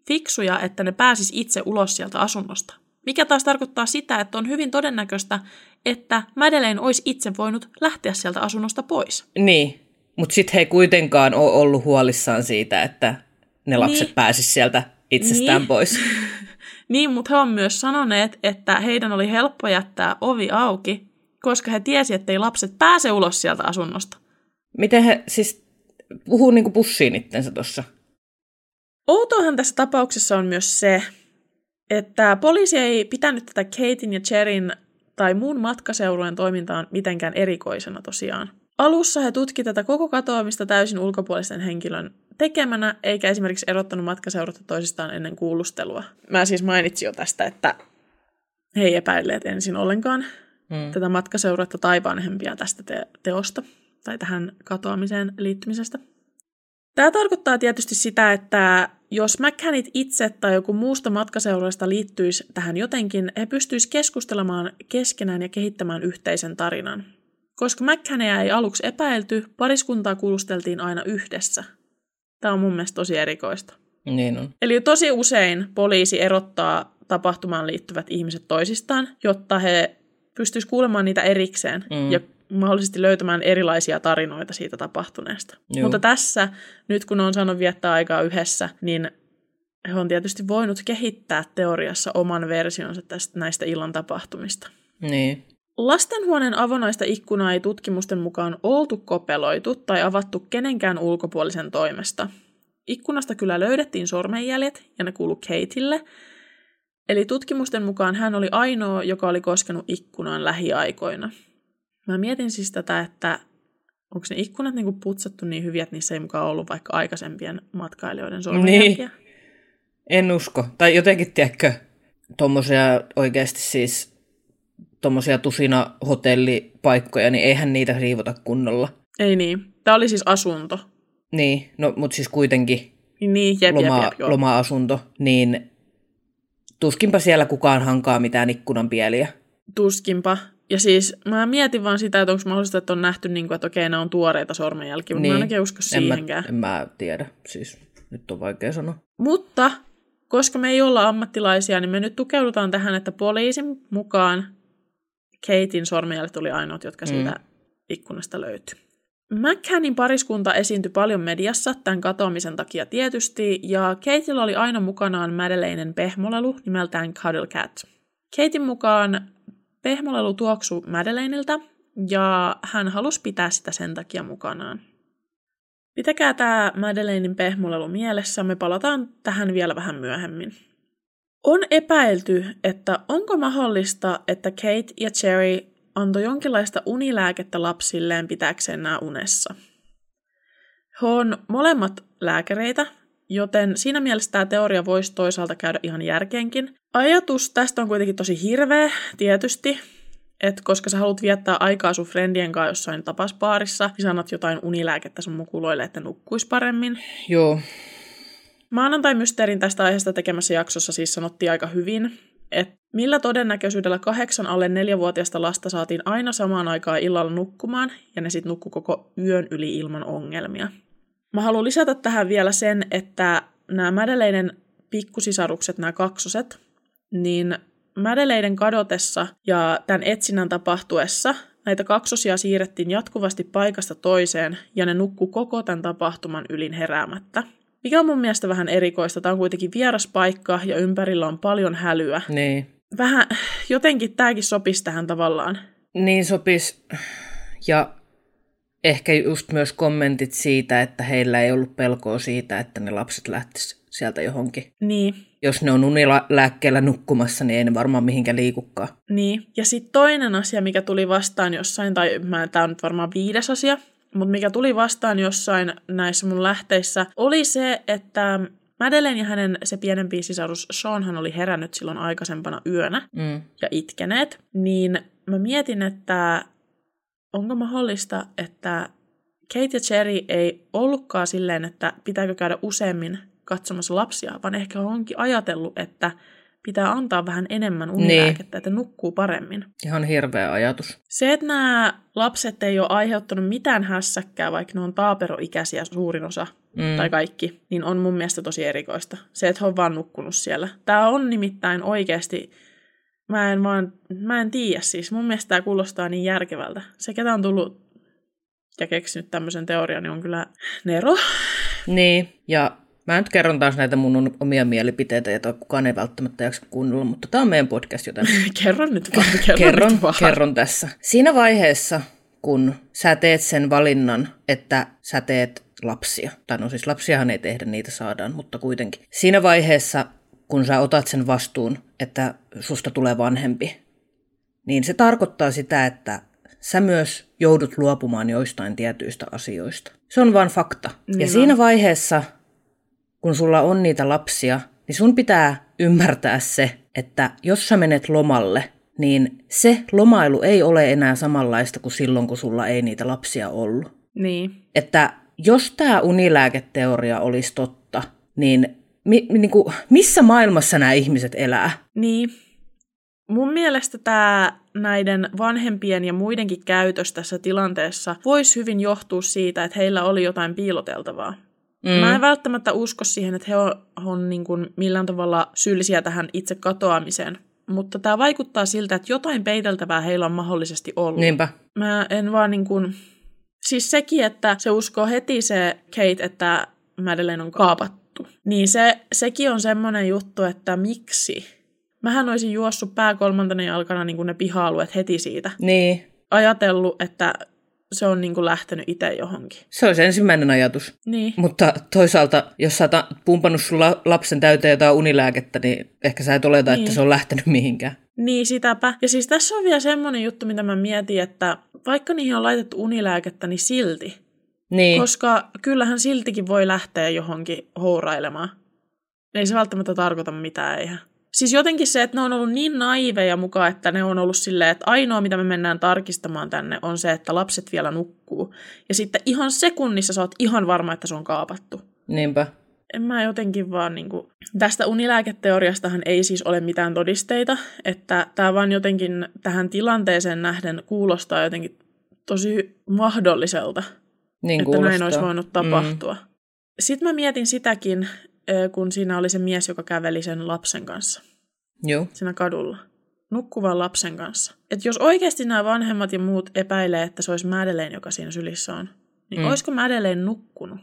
fiksuja, että ne pääsis itse ulos sieltä asunnosta. Mikä taas tarkoittaa sitä, että on hyvin todennäköistä, että Madeleine olisi itse voinut lähteä sieltä asunnosta pois. Niin, mutta sitten he ei kuitenkaan ole ollut huolissaan siitä, että ne lapset Niin. niin. pääsis sieltä itsestään Niin. pois. Niin, mutta he on myös sanoneet, että heidän oli helppo jättää ovi auki, koska he tiesi, ettei lapset pääse ulos sieltä asunnosta. Miten he siis puhuu niinku pussiin itsensä tuossa? Outoahan tässä tapauksessa on myös se, että poliisi ei pitänyt tätä Katein ja Cherin tai muun matkaseurueen toimintaan mitenkään erikoisena tosiaan. Alussa he tutki tätä koko katoamista täysin ulkopuolisen henkilön tekemänä, eikä esimerkiksi erottanut matkaseurata toisistaan ennen kuulustelua. Mä siis mainitsin jo tästä, että he ei epäilleet ensin ollenkaan Mm. tätä matkaseuruetta tai vanhempia tästä te- teosta tai tähän katoamiseen liittymisestä. Tämä tarkoittaa tietysti sitä, että jos McCannit itse tai joku muusta matkaseuroista liittyisi tähän jotenkin, he pystyisivät keskustelemaan keskenään ja kehittämään yhteisen tarinan. Koska McCannia ei aluksi epäilty, pariskuntaa kuulusteltiin aina yhdessä. Tämä on mun mielestä tosi erikoista. Niin on. Eli tosi usein poliisi erottaa tapahtumaan liittyvät ihmiset toisistaan, jotta he pystyisivät kuulemaan niitä erikseen Mm. ja mahdollisesti löytämään erilaisia tarinoita siitä tapahtuneesta. Joo. Mutta tässä, nyt kun on saanut viettää aikaa yhdessä, niin he on tietysti voinut kehittää teoriassa oman versionsa tästä näistä illan tapahtumista. Niin. Lastenhuoneen avonaista ikkunaa ei tutkimusten mukaan oltu kopeloitu tai avattu kenenkään ulkopuolisen toimesta. Ikkunasta kyllä löydettiin sormenjäljet ja ne kuulu Kateille. Eli tutkimusten mukaan hän oli ainoa, joka oli koskenut ikkunaan lähiaikoina. Mä mietin siis tätä, että onko ne ikkunat niinku putsattu niin hyviä, että niissä ei mukaan ollut vaikka aikaisempien matkailijoiden sormenjälkiä. En usko. Tai jotenkin, tiedätkö, tommosia oikeasti siis tommosia tusina hotellipaikkoja, niin eihän niitä riivota kunnolla. Ei niin. Tämä oli siis asunto. Niin, no mut siis kuitenkin Niin, jep, jep, loma, jep, joo. loma-asunto, niin tuskinpa siellä kukaan hankaa mitään ikkunan pieliä. Tuskinpa. Ja siis mä mietin vaan sitä, että onko mahdollista, että on nähty, niin kuin, että okei, ne on tuoreita sormenjälkiä, mutta niin. mä en oikein usko en mä, en mä tiedä, siis nyt on vaikea sanoa. Mutta koska me ei olla ammattilaisia, niin me nyt tukeudutaan tähän, että poliisin mukaan Katein sormenjäljet oli ainoat, jotka siitä Mm. ikkunasta löytyi. McCannin pariskunta esiintyi paljon mediassa tämän katoamisen takia tietysti, ja Kateilla oli aina mukanaan Madeleinen pehmolelu nimeltään Cuddle Cat. Katein mukaan pehmolelu tuoksui Madeleinilta, ja hän halusi pitää sitä sen takia mukanaan. Pitäkää tämä Madeleinin pehmolelu mielessä, me palataan tähän vielä vähän myöhemmin. On epäilty, että onko mahdollista, että Kate ja Cherry antoi jonkinlaista unilääkettä lapsilleen pitääkseen nämä unessa. He on molemmat lääkäreitä, joten siinä mielessä tämä teoria voisi toisaalta käydä ihan järkeenkin. Ajatus tästä on kuitenkin tosi hirveä, tietysti, että koska sä haluat viettää aikaa sun friendien kanssa jossain tapaspaarissa, niin sä annat jotain unilääkettä sun mukuloille, että nukkuis paremmin. Joo, Maanantai-mysteerin tästä aiheesta tekemässä jaksossa siis sanottiin aika hyvin, että millä todennäköisyydellä kahdeksan alle neljävuotiaista lasta saatiin aina samaan aikaan illalla nukkumaan, ja ne sitten nukku koko yön yli ilman ongelmia. Mä haluan lisätä tähän vielä sen, että nämä Madeleinen pikkusisarukset, nämä kaksoset, niin Madeleiden kadotessa ja tämän etsinnän tapahtuessa näitä kaksosia siirrettiin jatkuvasti paikasta toiseen ja ne nukku koko tämän tapahtuman ylin heräämättä. Mikä on mun mielestä vähän erikoista. Tämä on kuitenkin vieras paikka ja ympärillä on paljon hälyä. Niin. Vähän jotenkin tämäkin sopisi tähän tavallaan. Niin sopis. Ja ehkä just myös kommentit siitä, että heillä ei ollut pelkoa siitä, että ne lapset lähtisivät sieltä johonkin. Niin. Jos ne on unilääkkeellä nukkumassa, niin ei ne varmaan mihinkään liikukaan. Niin. Ja sitten toinen asia, mikä tuli vastaan jossain, tai tämä on nyt varmaan viides asia, mutta mikä tuli vastaan jossain näissä mun lähteissä, oli se, että Madeleine ja hänen se pienempi sisarus Seanhan oli herännyt silloin aikaisempana yönä Mm. ja itkeneet, niin mä mietin, että onko mahdollista, että Kate ja Cherry ei ollutkaan silleen, että pitääkö käydä useammin katsomassa lapsia, vaan ehkä onkin ajatellut, että pitää antaa vähän enemmän unilääkettä, että nukkuu paremmin. Ihan hirveä ajatus. Se, että nämä lapset ei ole aiheuttanut mitään hässäkkää, vaikka ne on taaperoikäisiä suurin osa Mm. tai kaikki, niin on mun mielestä tosi erikoista. Se, että he on vaan nukkunut siellä. Tämä on nimittäin oikeasti, mä en vaan, mä en tiedä siis. Mun mielestä tämä kuulostaa niin järkevältä. Se, ketä on tullut ja keksinyt tämmöisen teorian, niin on kyllä Nero. Niin, ja mä nyt kerron taas näitä mun omia mielipiteitä, joita kukaan ei välttämättä jaksa kuunnella, mutta tämä on meidän podcast, joten kerro nyt vaan, kerro, kerron, nyt vaan. kerron tässä. Siinä vaiheessa, kun sä teet sen valinnan, että sä teet lapsia, tai no siis lapsiahan ei tehdä, niitä saadaan, mutta kuitenkin. Siinä vaiheessa, kun sä otat sen vastuun, että susta tulee vanhempi, niin se tarkoittaa sitä, että sä myös joudut luopumaan joistain tietyistä asioista. Se on vain fakta. Niin ja siinä vaiheessa, kun sulla on niitä lapsia, niin sun pitää ymmärtää se, että jos sä menet lomalle, niin se lomailu ei ole enää samanlaista kuin silloin, kun sulla ei niitä lapsia ollut. Niin, Että jos tämä unilääketeoria olisi totta, niin, mi, niin kuin, missä maailmassa nämä ihmiset elää? Niin. Mun mielestä tämä näiden vanhempien ja muidenkin käytös tässä tilanteessa voisi hyvin johtua siitä, että heillä oli jotain piiloteltavaa. Mm. Mä en välttämättä usko siihen, että he on, on niin kuin millään tavalla syyllisiä tähän itse katoamiseen. Mutta tämä vaikuttaa siltä, että jotain peiteltävää heillä on mahdollisesti ollut. Niinpä. Mä en vaan niin kuin... Siis sekin, että se uskoo heti se Kate, että Madeleine on kaapattu. Niin se, sekin on semmoinen juttu, että miksi? Mähän olisin juossut pää kolmantena jalkana niin kuin ne piha-alueet heti siitä. Niin, Ajatellut, että se on niin kuin lähtenyt itse johonkin. se olisi ensimmäinen ajatus. Niin. Mutta toisaalta, jos sä oot pumpannut sun la- lapsen täyteen jotain unilääkettä, niin ehkä sä et oleta, niin. että se on lähtenyt mihinkään. Niin, sitäpä. Ja siis tässä on vielä semmoinen juttu, mitä mä mietin, että vaikka niihin on laitettu unilääkettä, niin silti. Niin, Koska kyllähän siltikin voi lähteä johonkin hourailemaan. Ei se välttämättä tarkoita mitään, eihän. Siis jotenkin se, että ne on ollut niin naiveja mukaan, että ne on ollut silleen, että ainoa mitä me mennään tarkistamaan tänne on se, että lapset vielä nukkuu. Ja sitten ihan sekunnissa sä oot ihan varma, että se on kaapattu. niinpä. En mä jotenkin vaan niinku... Tästä unilääketeoriastahan ei siis ole mitään todisteita, että tämä vaan jotenkin tähän tilanteeseen nähden kuulostaa jotenkin tosi mahdolliselta Niin että kuulostaa. näin olisi voinut tapahtua. Mm. Sitten mä mietin sitäkin, kun siinä oli se mies, joka käveli sen lapsen kanssa joo. siinä kadulla. Nukkuvan lapsen kanssa. Että jos oikeasti nämä vanhemmat ja muut epäilee, että se olisi Madeleine, joka siinä sylissä on, niin Mm. mm. olisiko Madeleine nukkunut?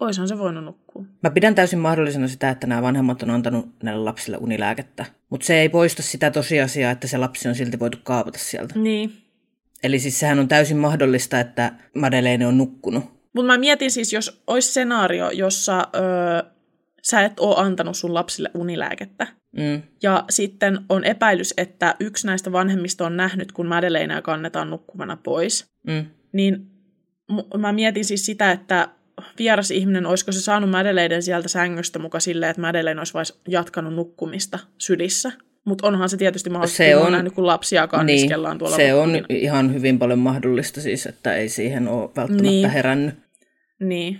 Oishan se voinut nukkua. Mä pidän täysin mahdollisena sitä, että nämä vanhemmat on antanut näille lapsille unilääkettä. Mutta se ei poista sitä tosiasiaa, että se lapsi on silti voitu kaapata sieltä. Niin. Eli siis sehän on täysin mahdollista, että Madeleine on nukkunut. Mutta mä mietin siis, jos olisi skenaario, jossa öö, sä et ole antanut sun lapsille unilääkettä, Mm. Ja sitten on epäilys, että yksi näistä vanhemmista on nähnyt, kun Madeleinea kannetaan nukkuvana pois. Mm. Niin mä mietin siis sitä, että vieras ihminen, olisiko se saanut Madeleiden sieltä sängystä muka silleen, että Madeleine olisi vais jatkanut nukkumista sylissä. Mutta onhan se tietysti mahdollista, Se on- nähnyt, kun lapsia kanniskellaan Niin, tuolla. se on ihan hyvin paljon mahdollista siis, että ei siihen ole välttämättä Niin. herännyt. niin.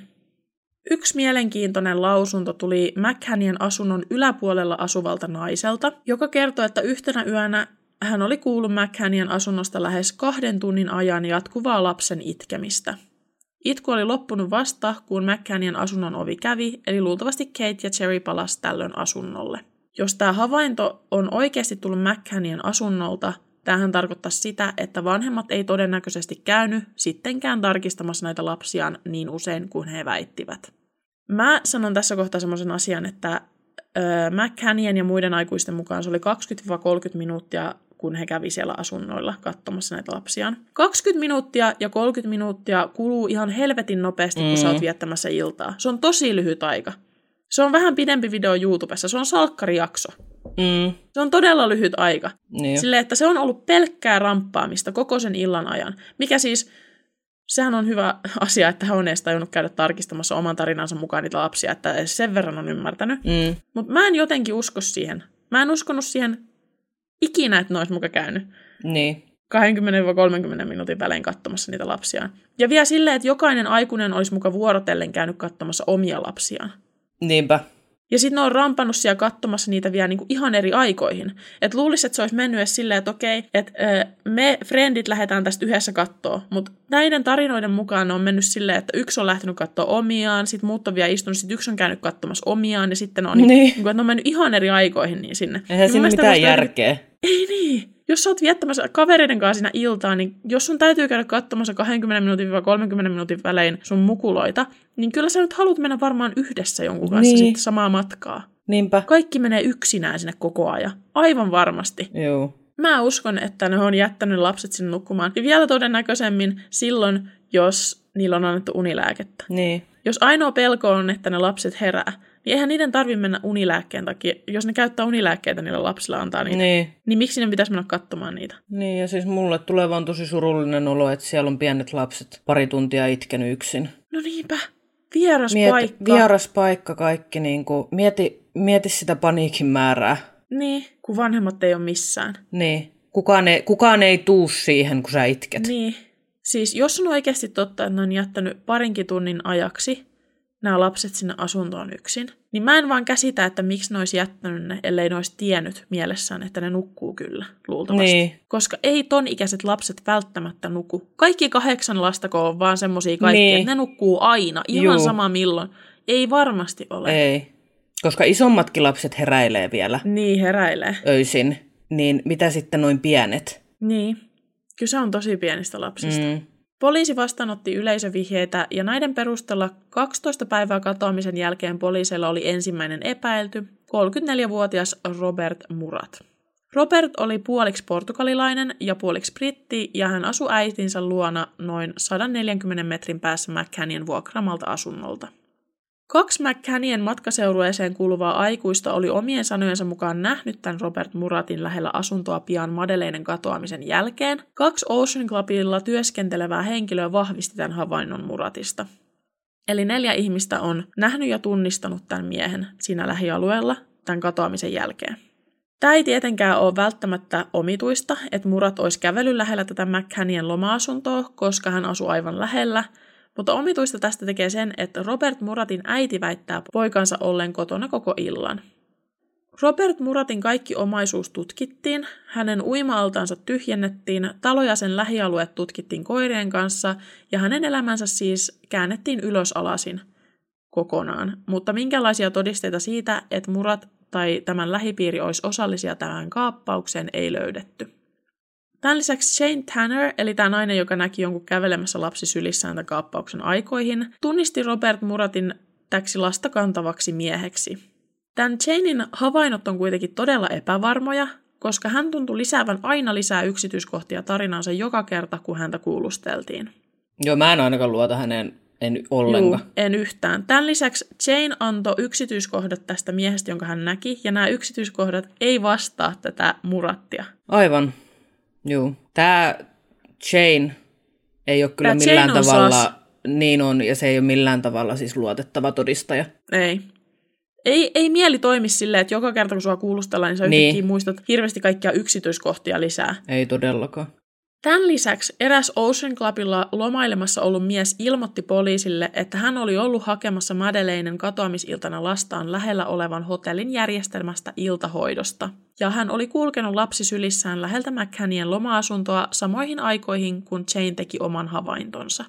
Yksi mielenkiintoinen lausunto tuli McHanien asunnon yläpuolella asuvalta naiselta, joka kertoi, että yhtenä yönä hän oli kuullut McHanien asunnosta lähes kahden tunnin ajan jatkuvaa lapsen itkemistä. Itku oli loppunut vasta, kun McCannien asunnon ovi kävi, eli luultavasti Kate ja Cherry palas tällöin asunnolle. Jos tämä havainto on oikeasti tullut McCannien asunnolta, tämähän tarkoittaa sitä, että vanhemmat ei todennäköisesti käynyt sittenkään tarkistamassa näitä lapsiaan niin usein kuin he väittivät. Mä sanon tässä kohtaa semmoisen asian, että McCannien ja muiden aikuisten mukaan se oli 20-30 minuuttia kun he kävi siellä asunnoilla katsomassa näitä lapsiaan. 20 minuuttia ja 30 minuuttia kuluu ihan helvetin nopeasti, kun mm. sä oot viettämässä iltaa. Se on tosi lyhyt aika. Se on vähän pidempi video YouTubessa. Se on salkkarijakso. Mm. Se on todella lyhyt aika. Niin. Silleen, että se on ollut pelkkää ramppaamista koko sen illan ajan. Mikä siis, sehän on hyvä asia, että hän on edes tajunnut käydä tarkistamassa oman tarinansa mukaan niitä lapsia, että sen verran on ymmärtänyt. Mm. Mutta mä en jotenkin usko siihen. Mä en uskonut siihen ikinä, että ne olisi muka käynyt. Niin. 20-30 minuutin välein katsomassa niitä lapsiaan. Ja vielä silleen, että jokainen aikuinen olisi muka vuorotellen käynyt katsomassa omia lapsiaan. Niinpä. Ja sitten ne on rampannut siellä katsomassa niitä vielä niinku ihan eri aikoihin. Et luulisi, että se olisi mennyt edes silleen, että okei, että me frendit lähdetään tästä yhdessä kattoon. Mutta näiden tarinoiden mukaan ne on mennyt silleen, että yksi on lähtenyt katsoa omiaan, sitten muut on vielä istunut, sitten yksi on käynyt katsomassa omiaan, ja sitten ne on, niin. Niin, että ne on mennyt ihan eri aikoihin niin sinne. Eihän niin siinä mitään järkeä. Ei niin jos sä oot viettämässä kavereiden kanssa siinä iltaa, niin jos sun täytyy käydä katsomassa 20 minuutin 30 minuutin välein sun mukuloita, niin kyllä sä nyt haluat mennä varmaan yhdessä jonkun kanssa niin. sitten samaa matkaa. Niinpä. Kaikki menee yksinään sinne koko ajan. Aivan varmasti. Joo. Mä uskon, että ne on jättänyt lapset sinne nukkumaan. Ja vielä todennäköisemmin silloin, jos niillä on annettu unilääkettä. Niin. Jos ainoa pelko on, että ne lapset herää, niin eihän niiden tarvi mennä unilääkkeen takia. Jos ne käyttää unilääkkeitä niillä lapsilla antaa niitä, niin. niin miksi ne pitäisi mennä katsomaan niitä? Niin, ja siis mulle tulee vaan tosi surullinen olo, että siellä on pienet lapset pari tuntia itkenyt yksin. No niinpä. Vieras mieti, paikka. Vieras paikka kaikki. Niin kuin, mieti, mieti sitä paniikin määrää. Niin, kun vanhemmat ei ole missään. Niin. Kukaan ei, kukaan ei tuu siihen, kun sä itket. Niin. Siis jos on oikeasti totta, että ne on jättänyt parinkin tunnin ajaksi nämä lapset sinne asuntoon yksin, niin mä en vaan käsitä, että miksi ne olisi jättänyt ne, ellei ne olisi tiennyt mielessään, että ne nukkuu kyllä, luultavasti. Niin. Koska ei ton ikäiset lapset välttämättä nuku. Kaikki kahdeksan lastako on vaan semmosia kaikki, niin. että ne nukkuu aina, ihan Juu. sama milloin. Ei varmasti ole. Ei. Koska isommatkin lapset heräilee vielä. Niin, heräilee. Öisin. Niin mitä sitten noin pienet? Niin. Kyse on tosi pienistä lapsista. Mm. Poliisi vastaanotti yleisövihjeitä ja näiden perusteella 12 päivää katoamisen jälkeen poliisilla oli ensimmäinen epäilty, 34-vuotias Robert Murat. Robert oli puoliksi portugalilainen ja puoliksi britti ja hän asui äitinsä luona noin 140 metrin päässä McCannin vuokramalta asunnolta. Kaksi McCannien matkaseurueeseen kuuluvaa aikuista oli omien sanojensa mukaan nähnyt tämän Robert Muratin lähellä asuntoa pian Madeleinen katoamisen jälkeen. Kaksi Ocean Clubilla työskentelevää henkilöä vahvisti tämän havainnon Muratista. Eli neljä ihmistä on nähnyt ja tunnistanut tämän miehen siinä lähialueella tämän katoamisen jälkeen. Tämä ei tietenkään ole välttämättä omituista, että Murat olisi kävellyt lähellä tätä McCannien loma-asuntoa, koska hän asui aivan lähellä – mutta omituista tästä tekee sen, että Robert Muratin äiti väittää poikansa ollen kotona koko illan. Robert Muratin kaikki omaisuus tutkittiin, hänen uima-altaansa tyhjennettiin, talo ja sen lähialueet tutkittiin koirien kanssa ja hänen elämänsä siis käännettiin ylös alasin kokonaan. Mutta minkälaisia todisteita siitä, että Murat tai tämän lähipiiri olisi osallisia tähän kaappaukseen, ei löydetty. Tämän lisäksi Shane Tanner, eli tämä nainen, joka näki jonkun kävelemässä lapsi sylissään tämän kaappauksen aikoihin, tunnisti Robert Muratin täksi lasta kantavaksi mieheksi. Tämän Janein havainnot on kuitenkin todella epävarmoja, koska hän tuntui lisäävän aina lisää yksityiskohtia tarinansa joka kerta, kun häntä kuulusteltiin. Joo, mä en ainakaan luota hänen en ollenkaan. Juu, en yhtään. Tämän lisäksi Jane antoi yksityiskohdat tästä miehestä, jonka hän näki, ja nämä yksityiskohdat ei vastaa tätä murattia. Aivan. Joo. Tämä Jane ei ole kyllä Tämä millään tavalla, saas... niin on, ja se ei ole millään tavalla siis luotettava todistaja. Ei. Ei, ei mieli toimi silleen, että joka kerta kun sua kuulustellaan, niin sä niin. muistat hirveästi kaikkia yksityiskohtia lisää. Ei todellakaan. Tämän lisäksi eräs Ocean Clubilla lomailemassa ollut mies ilmoitti poliisille, että hän oli ollut hakemassa Madeleinen katoamisiltana lastaan lähellä olevan hotellin järjestelmästä iltahoidosta. Ja hän oli kulkenut lapsi sylissään läheltä McCannien loma-asuntoa samoihin aikoihin, kun Jane teki oman havaintonsa.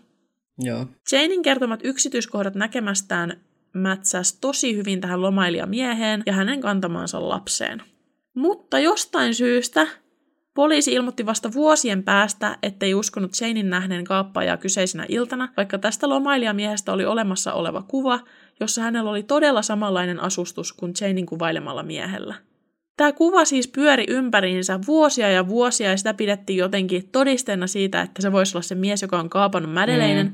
Joo. Janein kertomat yksityiskohdat näkemästään mätsäs tosi hyvin tähän lomailijamieheen ja hänen kantamaansa lapseen. Mutta jostain syystä Poliisi ilmoitti vasta vuosien päästä, ettei uskonut Janein nähneen kaappaajaa kyseisenä iltana, vaikka tästä lomailijamiehestä oli olemassa oleva kuva, jossa hänellä oli todella samanlainen asustus kuin Janein kuvailemalla miehellä. Tämä kuva siis pyöri ympäriinsä vuosia ja vuosia ja sitä pidettiin jotenkin todisteena siitä, että se voisi olla se mies, joka on kaapannut Madeleinen, mm.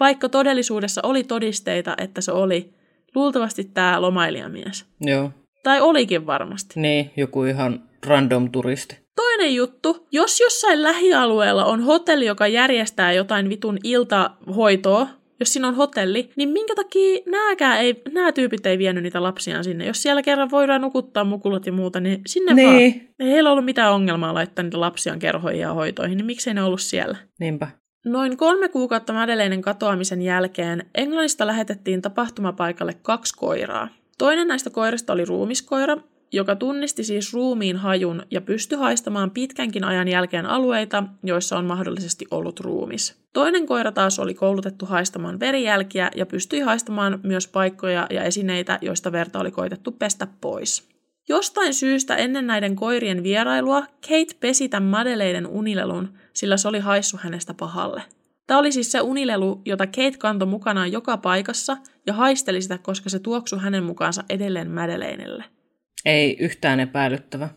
vaikka todellisuudessa oli todisteita, että se oli luultavasti tämä lomailijamies. Joo. Tai olikin varmasti. Niin, joku ihan random turisti. Toinen juttu, jos jossain lähialueella on hotelli, joka järjestää jotain vitun iltahoitoa, jos siinä on hotelli, niin minkä takia nääkään ei, nämä tyypit ei vienyt niitä lapsiaan sinne? Jos siellä kerran voidaan nukuttaa mukulat ja muuta, niin sinne niin. vaan. Ei heillä ollut mitään ongelmaa laittaa niitä lapsiaan kerhoihin ja hoitoihin, niin miksei ne ollut siellä? Niinpä. Noin kolme kuukautta Madeleinen katoamisen jälkeen Englannista lähetettiin tapahtumapaikalle kaksi koiraa. Toinen näistä koirista oli ruumiskoira, joka tunnisti siis ruumiin hajun ja pystyi haistamaan pitkänkin ajan jälkeen alueita, joissa on mahdollisesti ollut ruumis. Toinen koira taas oli koulutettu haistamaan verijälkiä ja pystyi haistamaan myös paikkoja ja esineitä, joista verta oli koitettu pestä pois. Jostain syystä ennen näiden koirien vierailua Kate pesi tämän Madeleiden unilelun, sillä se oli haissu hänestä pahalle. Tämä oli siis se unilelu, jota Kate kantoi mukanaan joka paikassa ja haisteli sitä, koska se tuoksui hänen mukaansa edelleen Madeleinelle. Ei yhtään epäilyttävä.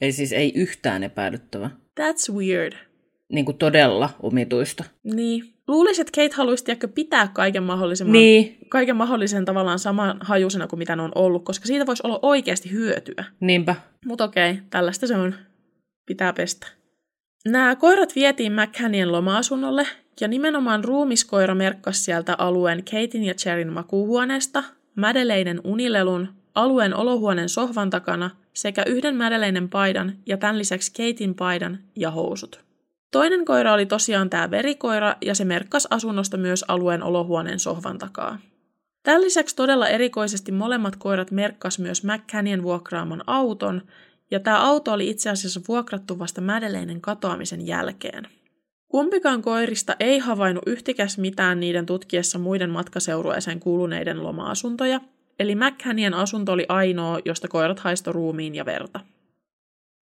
Ei siis ei yhtään epäilyttävä. That's weird. Niin kuin todella omituista. Niin. Luulisin, että Kate haluaisi tiedäkö, pitää kaiken mahdollisen, Niin. kaiken mahdollisen tavallaan saman hajuisena kuin mitä ne on ollut, koska siitä voisi olla oikeasti hyötyä. Niinpä. Mutta okei, tällaista se on. Pitää pestä. Nämä koirat vietiin McCannien loma-asunnolle, ja nimenomaan ruumiskoira merkkasi sieltä alueen Katein ja Cherin makuuhuoneesta, Madeleinen unilelun, alueen olohuoneen sohvan takana sekä yhden Madeleinen paidan ja tämän lisäksi Katein paidan ja housut. Toinen koira oli tosiaan tämä verikoira ja se merkkasi asunnosta myös alueen olohuoneen sohvan takaa. Tämän lisäksi todella erikoisesti molemmat koirat merkkas myös McCannien vuokraaman auton, ja tämä auto oli itse asiassa vuokrattu vasta Madeleinen katoamisen jälkeen. Kumpikaan koirista ei havainnut yhtikäs mitään niiden tutkiessa muiden matkaseurueeseen kuuluneiden loma-asuntoja, eli McCannien asunto oli ainoa, josta koirat haisto ruumiin ja verta.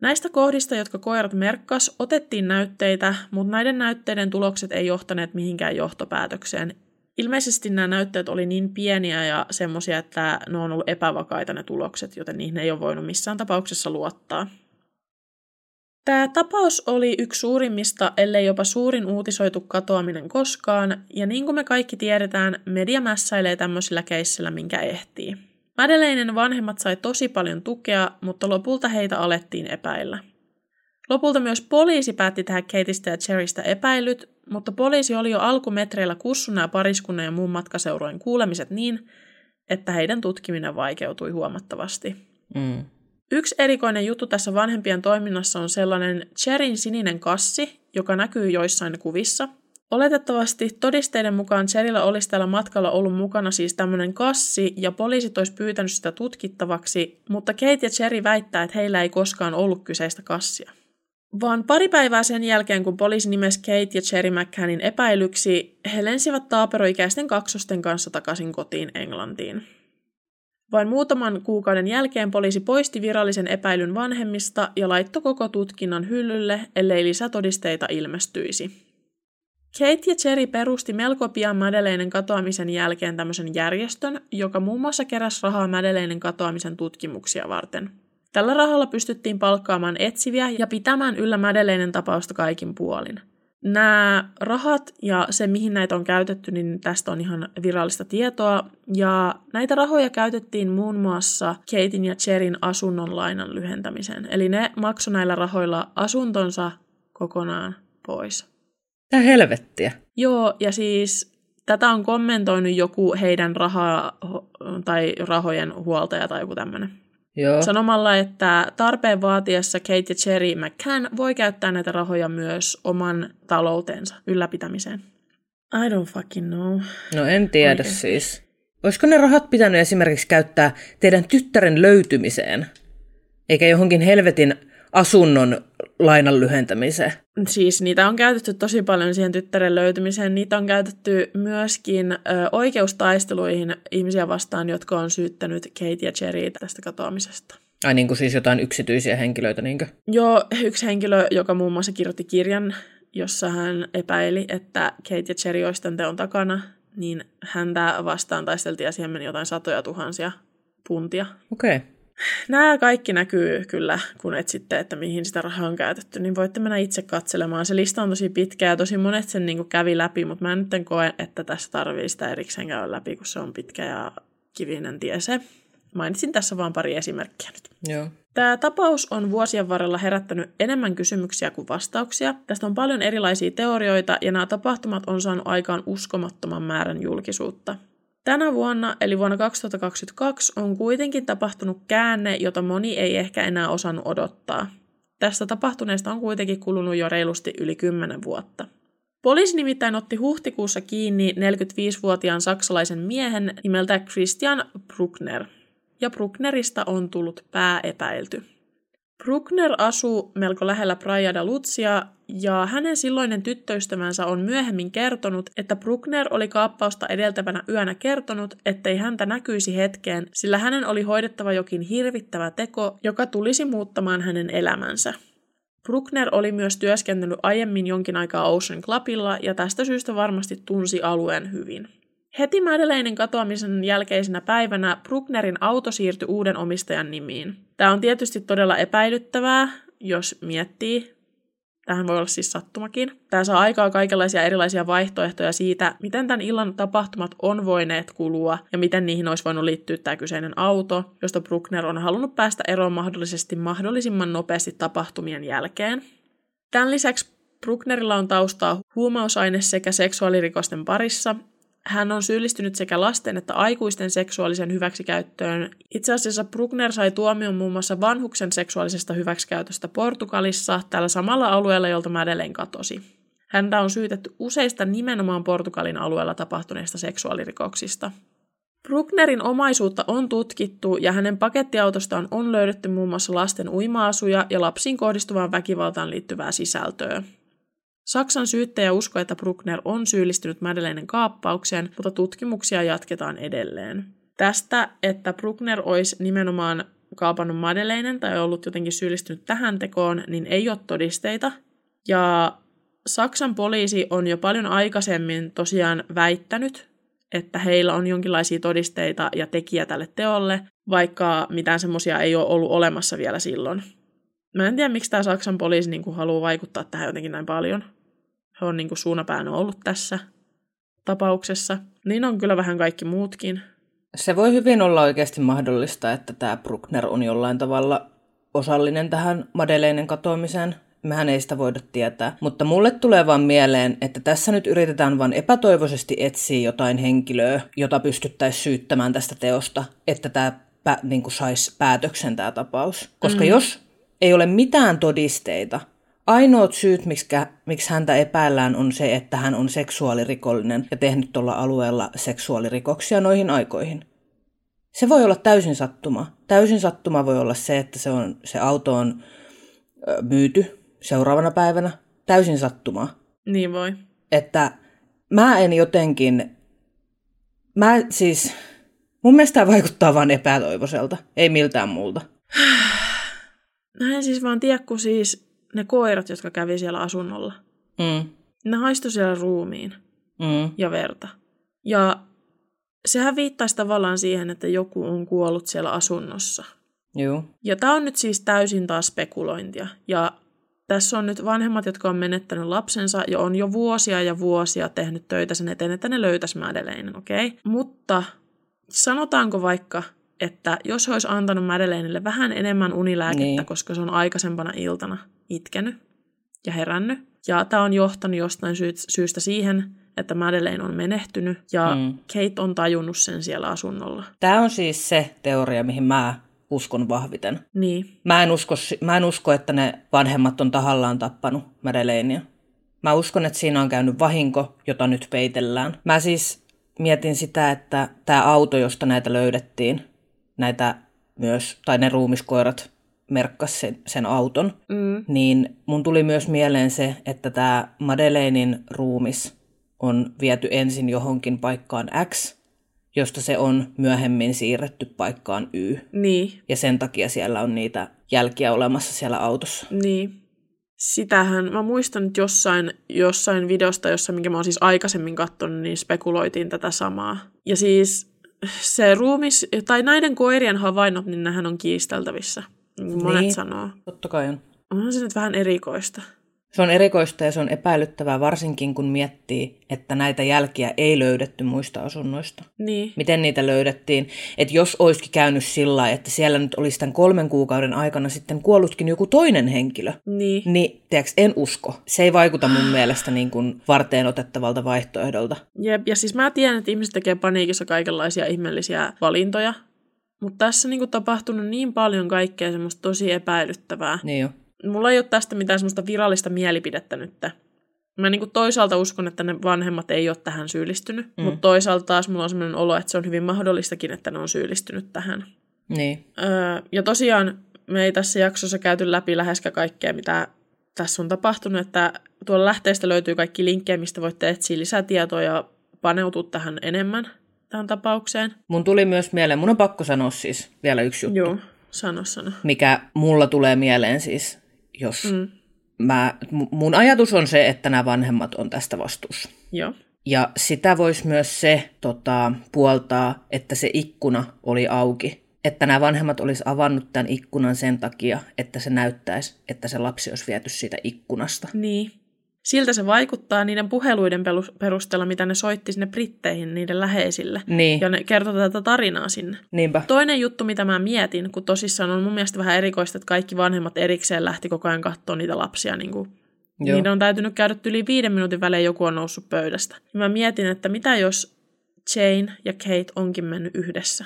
Näistä kohdista, jotka koirat merkkas, otettiin näytteitä, mutta näiden näytteiden tulokset ei johtaneet mihinkään johtopäätökseen. Ilmeisesti nämä näytteet oli niin pieniä ja semmoisia, että ne on ollut epävakaita ne tulokset, joten niihin ei ole voinut missään tapauksessa luottaa. Tämä tapaus oli yksi suurimmista, ellei jopa suurin uutisoitu katoaminen koskaan, ja niin kuin me kaikki tiedetään, media mässäilee tämmöisillä keissillä, minkä ehtii. Madeleinen vanhemmat sai tosi paljon tukea, mutta lopulta heitä alettiin epäillä. Lopulta myös poliisi päätti tehdä Kateista ja Cherrystä epäilyt, mutta poliisi oli jo alkumetreillä kussunut ja pariskunnan ja muun matkaseurojen kuulemiset niin, että heidän tutkiminen vaikeutui huomattavasti. Mm. Yksi erikoinen juttu tässä vanhempien toiminnassa on sellainen Cherin sininen kassi, joka näkyy joissain kuvissa. Oletettavasti todisteiden mukaan Cherillä olisi tällä matkalla ollut mukana siis tämmöinen kassi ja poliisit olisi pyytänyt sitä tutkittavaksi, mutta Kate ja Cherry väittää, että heillä ei koskaan ollut kyseistä kassia. Vaan pari päivää sen jälkeen, kun poliisi nimesi Kate ja Cherry McCannin epäilyksi, he lensivät taaperoikäisten kaksosten kanssa takaisin kotiin Englantiin. Vain muutaman kuukauden jälkeen poliisi poisti virallisen epäilyn vanhemmista ja laittoi koko tutkinnan hyllylle, ellei lisätodisteita ilmestyisi. Kate ja Cherry perusti melko pian Madeleinen katoamisen jälkeen tämmöisen järjestön, joka muun muassa keräsi rahaa Madeleinen katoamisen tutkimuksia varten. Tällä rahalla pystyttiin palkkaamaan etsiviä ja pitämään yllä Madeleinen tapausta kaikin puolin. Nämä rahat ja se, mihin näitä on käytetty, niin tästä on ihan virallista tietoa. Ja näitä rahoja käytettiin muun muassa Katein ja Cherin asunnon lainan lyhentämiseen. Eli ne maksoi näillä rahoilla asuntonsa kokonaan pois. Tää helvettiä. Joo, ja siis tätä on kommentoinut joku heidän raha- tai rahojen huoltaja tai joku tämmöinen. Joo. Sanomalla, että tarpeen vaatiessa Kate ja Cherry McCann voi käyttää näitä rahoja myös oman taloutensa ylläpitämiseen. I don't fucking know. No en tiedä Oikein. siis. Olisiko ne rahat pitänyt esimerkiksi käyttää teidän tyttären löytymiseen? Eikä johonkin helvetin asunnon lainan lyhentämiseen. Siis niitä on käytetty tosi paljon siihen tyttären löytymiseen. Niitä on käytetty myöskin ö, oikeustaisteluihin ihmisiä vastaan, jotka on syyttänyt Kate ja Cherry tästä katoamisesta. Ai niin kuin siis jotain yksityisiä henkilöitä, niinkö? Joo, yksi henkilö, joka muun muassa kirjoitti kirjan, jossa hän epäili, että Kate ja Cherry olisi tämän teon takana, niin häntä vastaan taisteltiin ja siihen meni jotain satoja tuhansia puntia. Okei. Okay. Nämä kaikki näkyy kyllä, kun etsitte, että mihin sitä rahaa on käytetty, niin voitte mennä itse katselemaan. Se lista on tosi pitkä ja tosi monet sen niin kävi läpi, mutta mä en nyt koe, että tässä tarvii sitä erikseen käydä läpi, kun se on pitkä ja kivinen tie se. Mainitsin tässä vain pari esimerkkiä nyt. Joo. Tämä tapaus on vuosien varrella herättänyt enemmän kysymyksiä kuin vastauksia. Tästä on paljon erilaisia teorioita ja nämä tapahtumat on saanut aikaan uskomattoman määrän julkisuutta. Tänä vuonna, eli vuonna 2022, on kuitenkin tapahtunut käänne, jota moni ei ehkä enää osannut odottaa. Tästä tapahtuneesta on kuitenkin kulunut jo reilusti yli 10 vuotta. Poliisi nimittäin otti huhtikuussa kiinni 45-vuotiaan saksalaisen miehen nimeltä Christian Bruckner – ja Brucknerista on tullut pääepäilty. Bruckner asuu melko lähellä Praia da Luzia, ja hänen silloinen tyttöystävänsä on myöhemmin kertonut, että Bruckner oli kaappausta edeltävänä yönä kertonut, ettei häntä näkyisi hetkeen, sillä hänen oli hoidettava jokin hirvittävä teko, joka tulisi muuttamaan hänen elämänsä. Bruckner oli myös työskennellyt aiemmin jonkin aikaa Ocean Clubilla ja tästä syystä varmasti tunsi alueen hyvin. Heti Madeleinen katoamisen jälkeisenä päivänä Brucknerin auto siirtyi uuden omistajan nimiin. Tämä on tietysti todella epäilyttävää, jos miettii. Tähän voi olla siis sattumakin. Tämä saa aikaa kaikenlaisia erilaisia vaihtoehtoja siitä, miten tämän illan tapahtumat on voineet kulua ja miten niihin olisi voinut liittyä tämä kyseinen auto, josta Bruckner on halunnut päästä eroon mahdollisesti mahdollisimman nopeasti tapahtumien jälkeen. Tämän lisäksi Brucknerilla on taustaa huumausaine- sekä seksuaalirikosten parissa, hän on syyllistynyt sekä lasten että aikuisten seksuaalisen hyväksikäyttöön. Itse asiassa Bruckner sai tuomion muun muassa vanhuksen seksuaalisesta hyväksikäytöstä Portugalissa, tällä samalla alueella, jolta Madeleine katosi. Häntä on syytetty useista nimenomaan Portugalin alueella tapahtuneista seksuaalirikoksista. Brucknerin omaisuutta on tutkittu ja hänen pakettiautostaan on löydetty muun muassa lasten uima-asuja ja lapsiin kohdistuvaan väkivaltaan liittyvää sisältöä. Saksan syyttäjä uskoo, että Bruckner on syyllistynyt Madeleinen kaappaukseen, mutta tutkimuksia jatketaan edelleen. Tästä, että Bruckner olisi nimenomaan kaapannut Madeleinen tai ollut jotenkin syyllistynyt tähän tekoon, niin ei ole todisteita. Ja Saksan poliisi on jo paljon aikaisemmin tosiaan väittänyt, että heillä on jonkinlaisia todisteita ja tekijä tälle teolle, vaikka mitään semmoisia ei ole ollut olemassa vielä silloin. Mä en tiedä, miksi tämä Saksan poliisi niin kuin, haluaa vaikuttaa tähän jotenkin näin paljon. He on niin kuin suunapäänä ollut tässä tapauksessa. Niin on kyllä vähän kaikki muutkin. Se voi hyvin olla oikeasti mahdollista, että tämä Bruckner on jollain tavalla osallinen tähän Madeleinen katoamiseen. Mehän ei sitä voida tietää. Mutta mulle tulee vaan mieleen, että tässä nyt yritetään vain epätoivoisesti etsiä jotain henkilöä, jota pystyttäisiin syyttämään tästä teosta, että tämä pä, niin saisi päätöksen tämä tapaus. Koska mm. jos ei ole mitään todisteita, ainoat syyt, miksi, miksi häntä epäillään, on se, että hän on seksuaalirikollinen ja tehnyt tuolla alueella seksuaalirikoksia noihin aikoihin. Se voi olla täysin sattuma. Täysin sattuma voi olla se, että se, on, se auto on ö, myyty seuraavana päivänä. Täysin sattuma. Niin voi. Että mä en jotenkin... Mä siis... Mun mielestä tämä vaikuttaa vain epätoivoiselta, ei miltään muulta. Mä en siis vaan tiedä, kun siis ne koirat, jotka kävi siellä asunnolla, mm. ne haistoi siellä ruumiin mm. ja verta. Ja sehän viittaisi tavallaan siihen, että joku on kuollut siellä asunnossa. Joo. Ja tämä on nyt siis täysin taas spekulointia. Ja tässä on nyt vanhemmat, jotka on menettänyt lapsensa ja on jo vuosia ja vuosia tehnyt töitä sen eteen, että ne löytäisi Madeleineen, okei? Okay? Mutta sanotaanko vaikka, että jos he olisi antanut Madeleinelle vähän enemmän unilääkettä, niin. koska se on aikaisempana iltana itkenyt ja herännyt. Ja tämä on johtanut jostain syystä siihen, että Madeleine on menehtynyt ja mm. Kate on tajunnut sen siellä asunnolla. Tämä on siis se teoria, mihin mä uskon vahviten. Niin. Mä en usko, mä en usko että ne vanhemmat on tahallaan tappanut Madeleinea. Mä uskon, että siinä on käynyt vahinko, jota nyt peitellään. Mä siis mietin sitä, että tämä auto, josta näitä löydettiin, näitä myös, tai ne ruumiskoirat merkkas sen, sen auton, mm. niin mun tuli myös mieleen se, että tämä Madeleinin ruumis on viety ensin johonkin paikkaan X, josta se on myöhemmin siirretty paikkaan Y. Niin, Ja sen takia siellä on niitä jälkiä olemassa siellä autossa. niin. Sitähän, mä muistan, että jossain, jossain videosta, jossa, minkä mä oon siis aikaisemmin katsonut, niin spekuloitiin tätä samaa. Ja siis se ruumis, tai näiden koirien havainnot, niin nehän on kiisteltävissä. Niin monet Niin. sanoo. Totta kai on. Onhan se nyt vähän erikoista. Se on erikoista ja se on epäilyttävää varsinkin kun miettii, että näitä jälkiä ei löydetty muista asunnoista. Niin, Miten niitä löydettiin? Että jos olisikin käynyt sillä että siellä nyt olisi tämän kolmen kuukauden aikana sitten kuollutkin joku toinen henkilö, niin. niin tiedätkö, en usko. Se ei vaikuta mun mielestä niin kuin varteen otettavalta vaihtoehdolta. Jep, ja siis mä tiedän, että ihmiset tekee paniikissa kaikenlaisia ihmeellisiä valintoja, mutta tässä niinku tapahtunut niin paljon kaikkea semmoista tosi epäilyttävää. Niin jo. Mulla ei ole tästä mitään semmoista virallista mielipidettä nyt. Mä niinku toisaalta uskon, että ne vanhemmat ei ole tähän syyllistynyt, mm. mutta toisaalta taas mulla on semmoinen olo, että se on hyvin mahdollistakin, että ne on syyllistynyt tähän. Niin. Öö, ja tosiaan me ei tässä jaksossa käyty läpi läheskään kaikkea, mitä tässä on tapahtunut, että tuolla lähteestä löytyy kaikki linkkejä, mistä voitte etsiä lisätietoa ja paneutua tähän enemmän, tähän tapaukseen. Mun tuli myös mieleen, mun on pakko sanoa siis vielä yksi juttu, Joo, sano, sano. mikä mulla tulee mieleen siis, jos mm. mä, mu- mun ajatus on se, että nämä vanhemmat on tästä vastuussa. Joo. Ja sitä voisi myös se tota, puoltaa, että se ikkuna oli auki. Että nämä vanhemmat olisi avannut tämän ikkunan sen takia, että se näyttäisi, että se lapsi olisi viety siitä ikkunasta. Niin. Siltä se vaikuttaa niiden puheluiden perusteella, mitä ne soitti sinne Britteihin, niiden läheisille. Niin, Ja ne kertoi tätä tarinaa sinne. niinpä. Toinen juttu, mitä mä mietin, kun tosissaan on mun mielestä vähän erikoista, että kaikki vanhemmat erikseen lähti koko ajan katsoa niitä lapsia. Niin kuin, Joo. niiden on täytynyt käydä yli viiden minuutin välein joku on noussut pöydästä. Ja mä mietin, että mitä jos Jane ja Kate onkin mennyt yhdessä.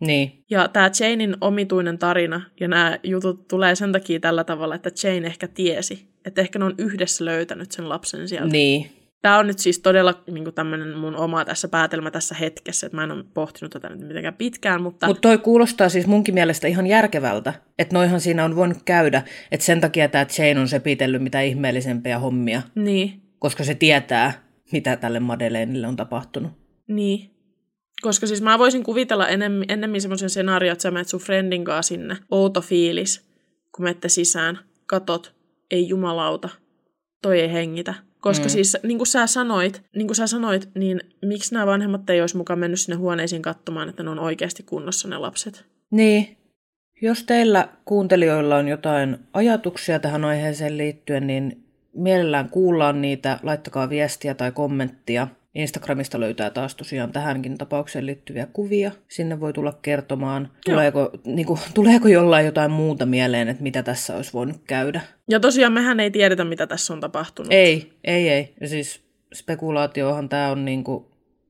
Niin, Ja tämä Janein omituinen tarina ja nämä jutut tulee sen takia tällä tavalla, että Jane ehkä tiesi, että ehkä ne on yhdessä löytänyt sen lapsen sieltä. niin, Tämä on nyt siis todella niin tämmöinen mun oma tässä päätelmä tässä hetkessä, että mä en ole pohtinut tätä nyt mitenkään pitkään, mutta... Mutta toi kuulostaa siis munkin mielestä ihan järkevältä, että noihan siinä on voinut käydä, että sen takia tämä Jane on sepitellyt mitä ihmeellisempiä hommia, Niin, koska se tietää, mitä tälle Madeleinille on tapahtunut. niin. Koska siis mä voisin kuvitella ennemmin, ennemmin semmoisen scenaario, että sä menet sun friendin kanssa sinne, outo fiilis, kun menette sisään, katot, ei jumalauta, toi ei hengitä. Koska mm. siis, niin kuin sä sanoit, niin kuin sä sanoit, niin miksi nämä vanhemmat ei olisi mukaan mennyt sinne huoneisiin katsomaan, että ne on oikeasti kunnossa ne lapset? Niin, jos teillä kuuntelijoilla on jotain ajatuksia tähän aiheeseen liittyen, niin mielellään kuullaan niitä, laittakaa viestiä tai kommenttia. Instagramista löytää taas tosiaan tähänkin tapaukseen liittyviä kuvia. Sinne voi tulla kertomaan, tuleeko, niin kuin, tuleeko jollain jotain muuta mieleen, että mitä tässä olisi voinut käydä. Ja tosiaan mehän ei tiedetä, mitä tässä on tapahtunut. Ei, ei, ei. Ja siis spekulaatiohan tämä on, niin kuin,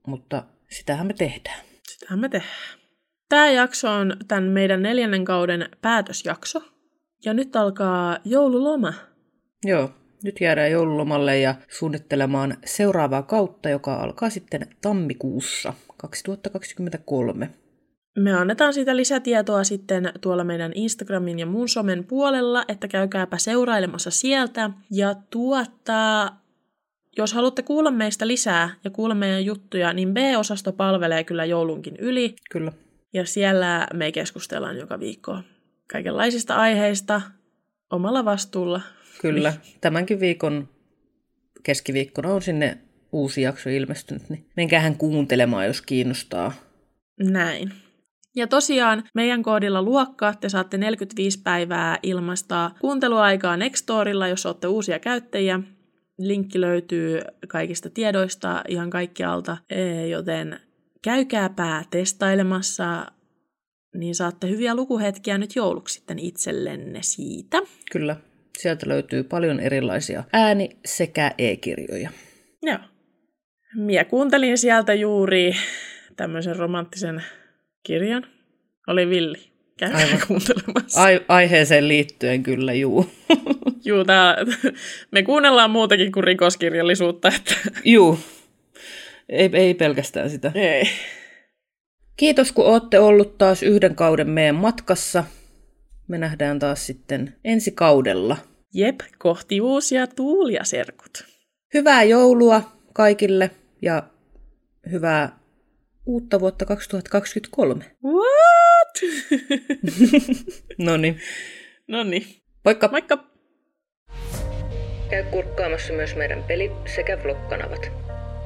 mutta sitähän me tehdään. Sitähän me tehdään. Tämä jakso on tämän meidän neljännen kauden päätösjakso. Ja nyt alkaa joululoma. Joo, nyt jäädään joululomalle ja suunnittelemaan seuraavaa kautta, joka alkaa sitten tammikuussa 2023. Me annetaan siitä lisätietoa sitten tuolla meidän Instagramin ja muun somen puolella, että käykääpä seurailemassa sieltä. Ja tuota, jos haluatte kuulla meistä lisää ja kuulla meidän juttuja, niin B-osasto palvelee kyllä joulunkin yli. Kyllä. Ja siellä me keskustellaan joka viikko kaikenlaisista aiheista omalla vastuulla. Kyllä. Tämänkin viikon keskiviikkona on sinne uusi jakso ilmestynyt, niin menkäähän kuuntelemaan, jos kiinnostaa. Näin. Ja tosiaan meidän koodilla luokka te saatte 45 päivää ilmaista kuunteluaikaa Nextorilla, jos olette uusia käyttäjiä. Linkki löytyy kaikista tiedoista ihan kaikkialta, e, joten käykääpä testailemassa, niin saatte hyviä lukuhetkiä nyt jouluksi sitten itsellenne siitä. Kyllä. Sieltä löytyy paljon erilaisia ääni- sekä e-kirjoja. Joo. Minä kuuntelin sieltä juuri tämmöisen romanttisen kirjan. Oli villi. Käykää Aivan. kuuntelemassa. Ai- aiheeseen liittyen kyllä, juu. Juu, tää, me kuunnellaan muutakin kuin rikoskirjallisuutta. Että... juu. Ei, ei pelkästään sitä. Ei. Kiitos, kun olette ollut taas yhden kauden meidän matkassa. Me nähdään taas sitten ensi kaudella. Jep, kohti uusia tuulia, serkut. Hyvää joulua kaikille ja hyvää uutta vuotta 2023. What? no niin. no niin. Moikka! Moikka! Käy kurkkaamassa myös meidän peli- sekä vlog-kanavat.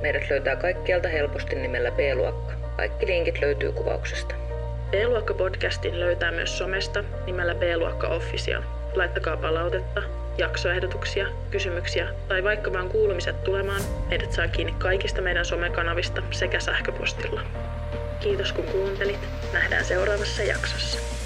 Meidät löytää kaikkialta helposti nimellä B-luokka. Kaikki linkit löytyy kuvauksesta. B-luokka-podcastin löytää myös somesta nimellä B-luokka Official. Laittakaa palautetta, jaksoehdotuksia, kysymyksiä tai vaikka vaan kuulumiset tulemaan. Meidät saa kiinni kaikista meidän somekanavista sekä sähköpostilla. Kiitos kun kuuntelit. Nähdään seuraavassa jaksossa.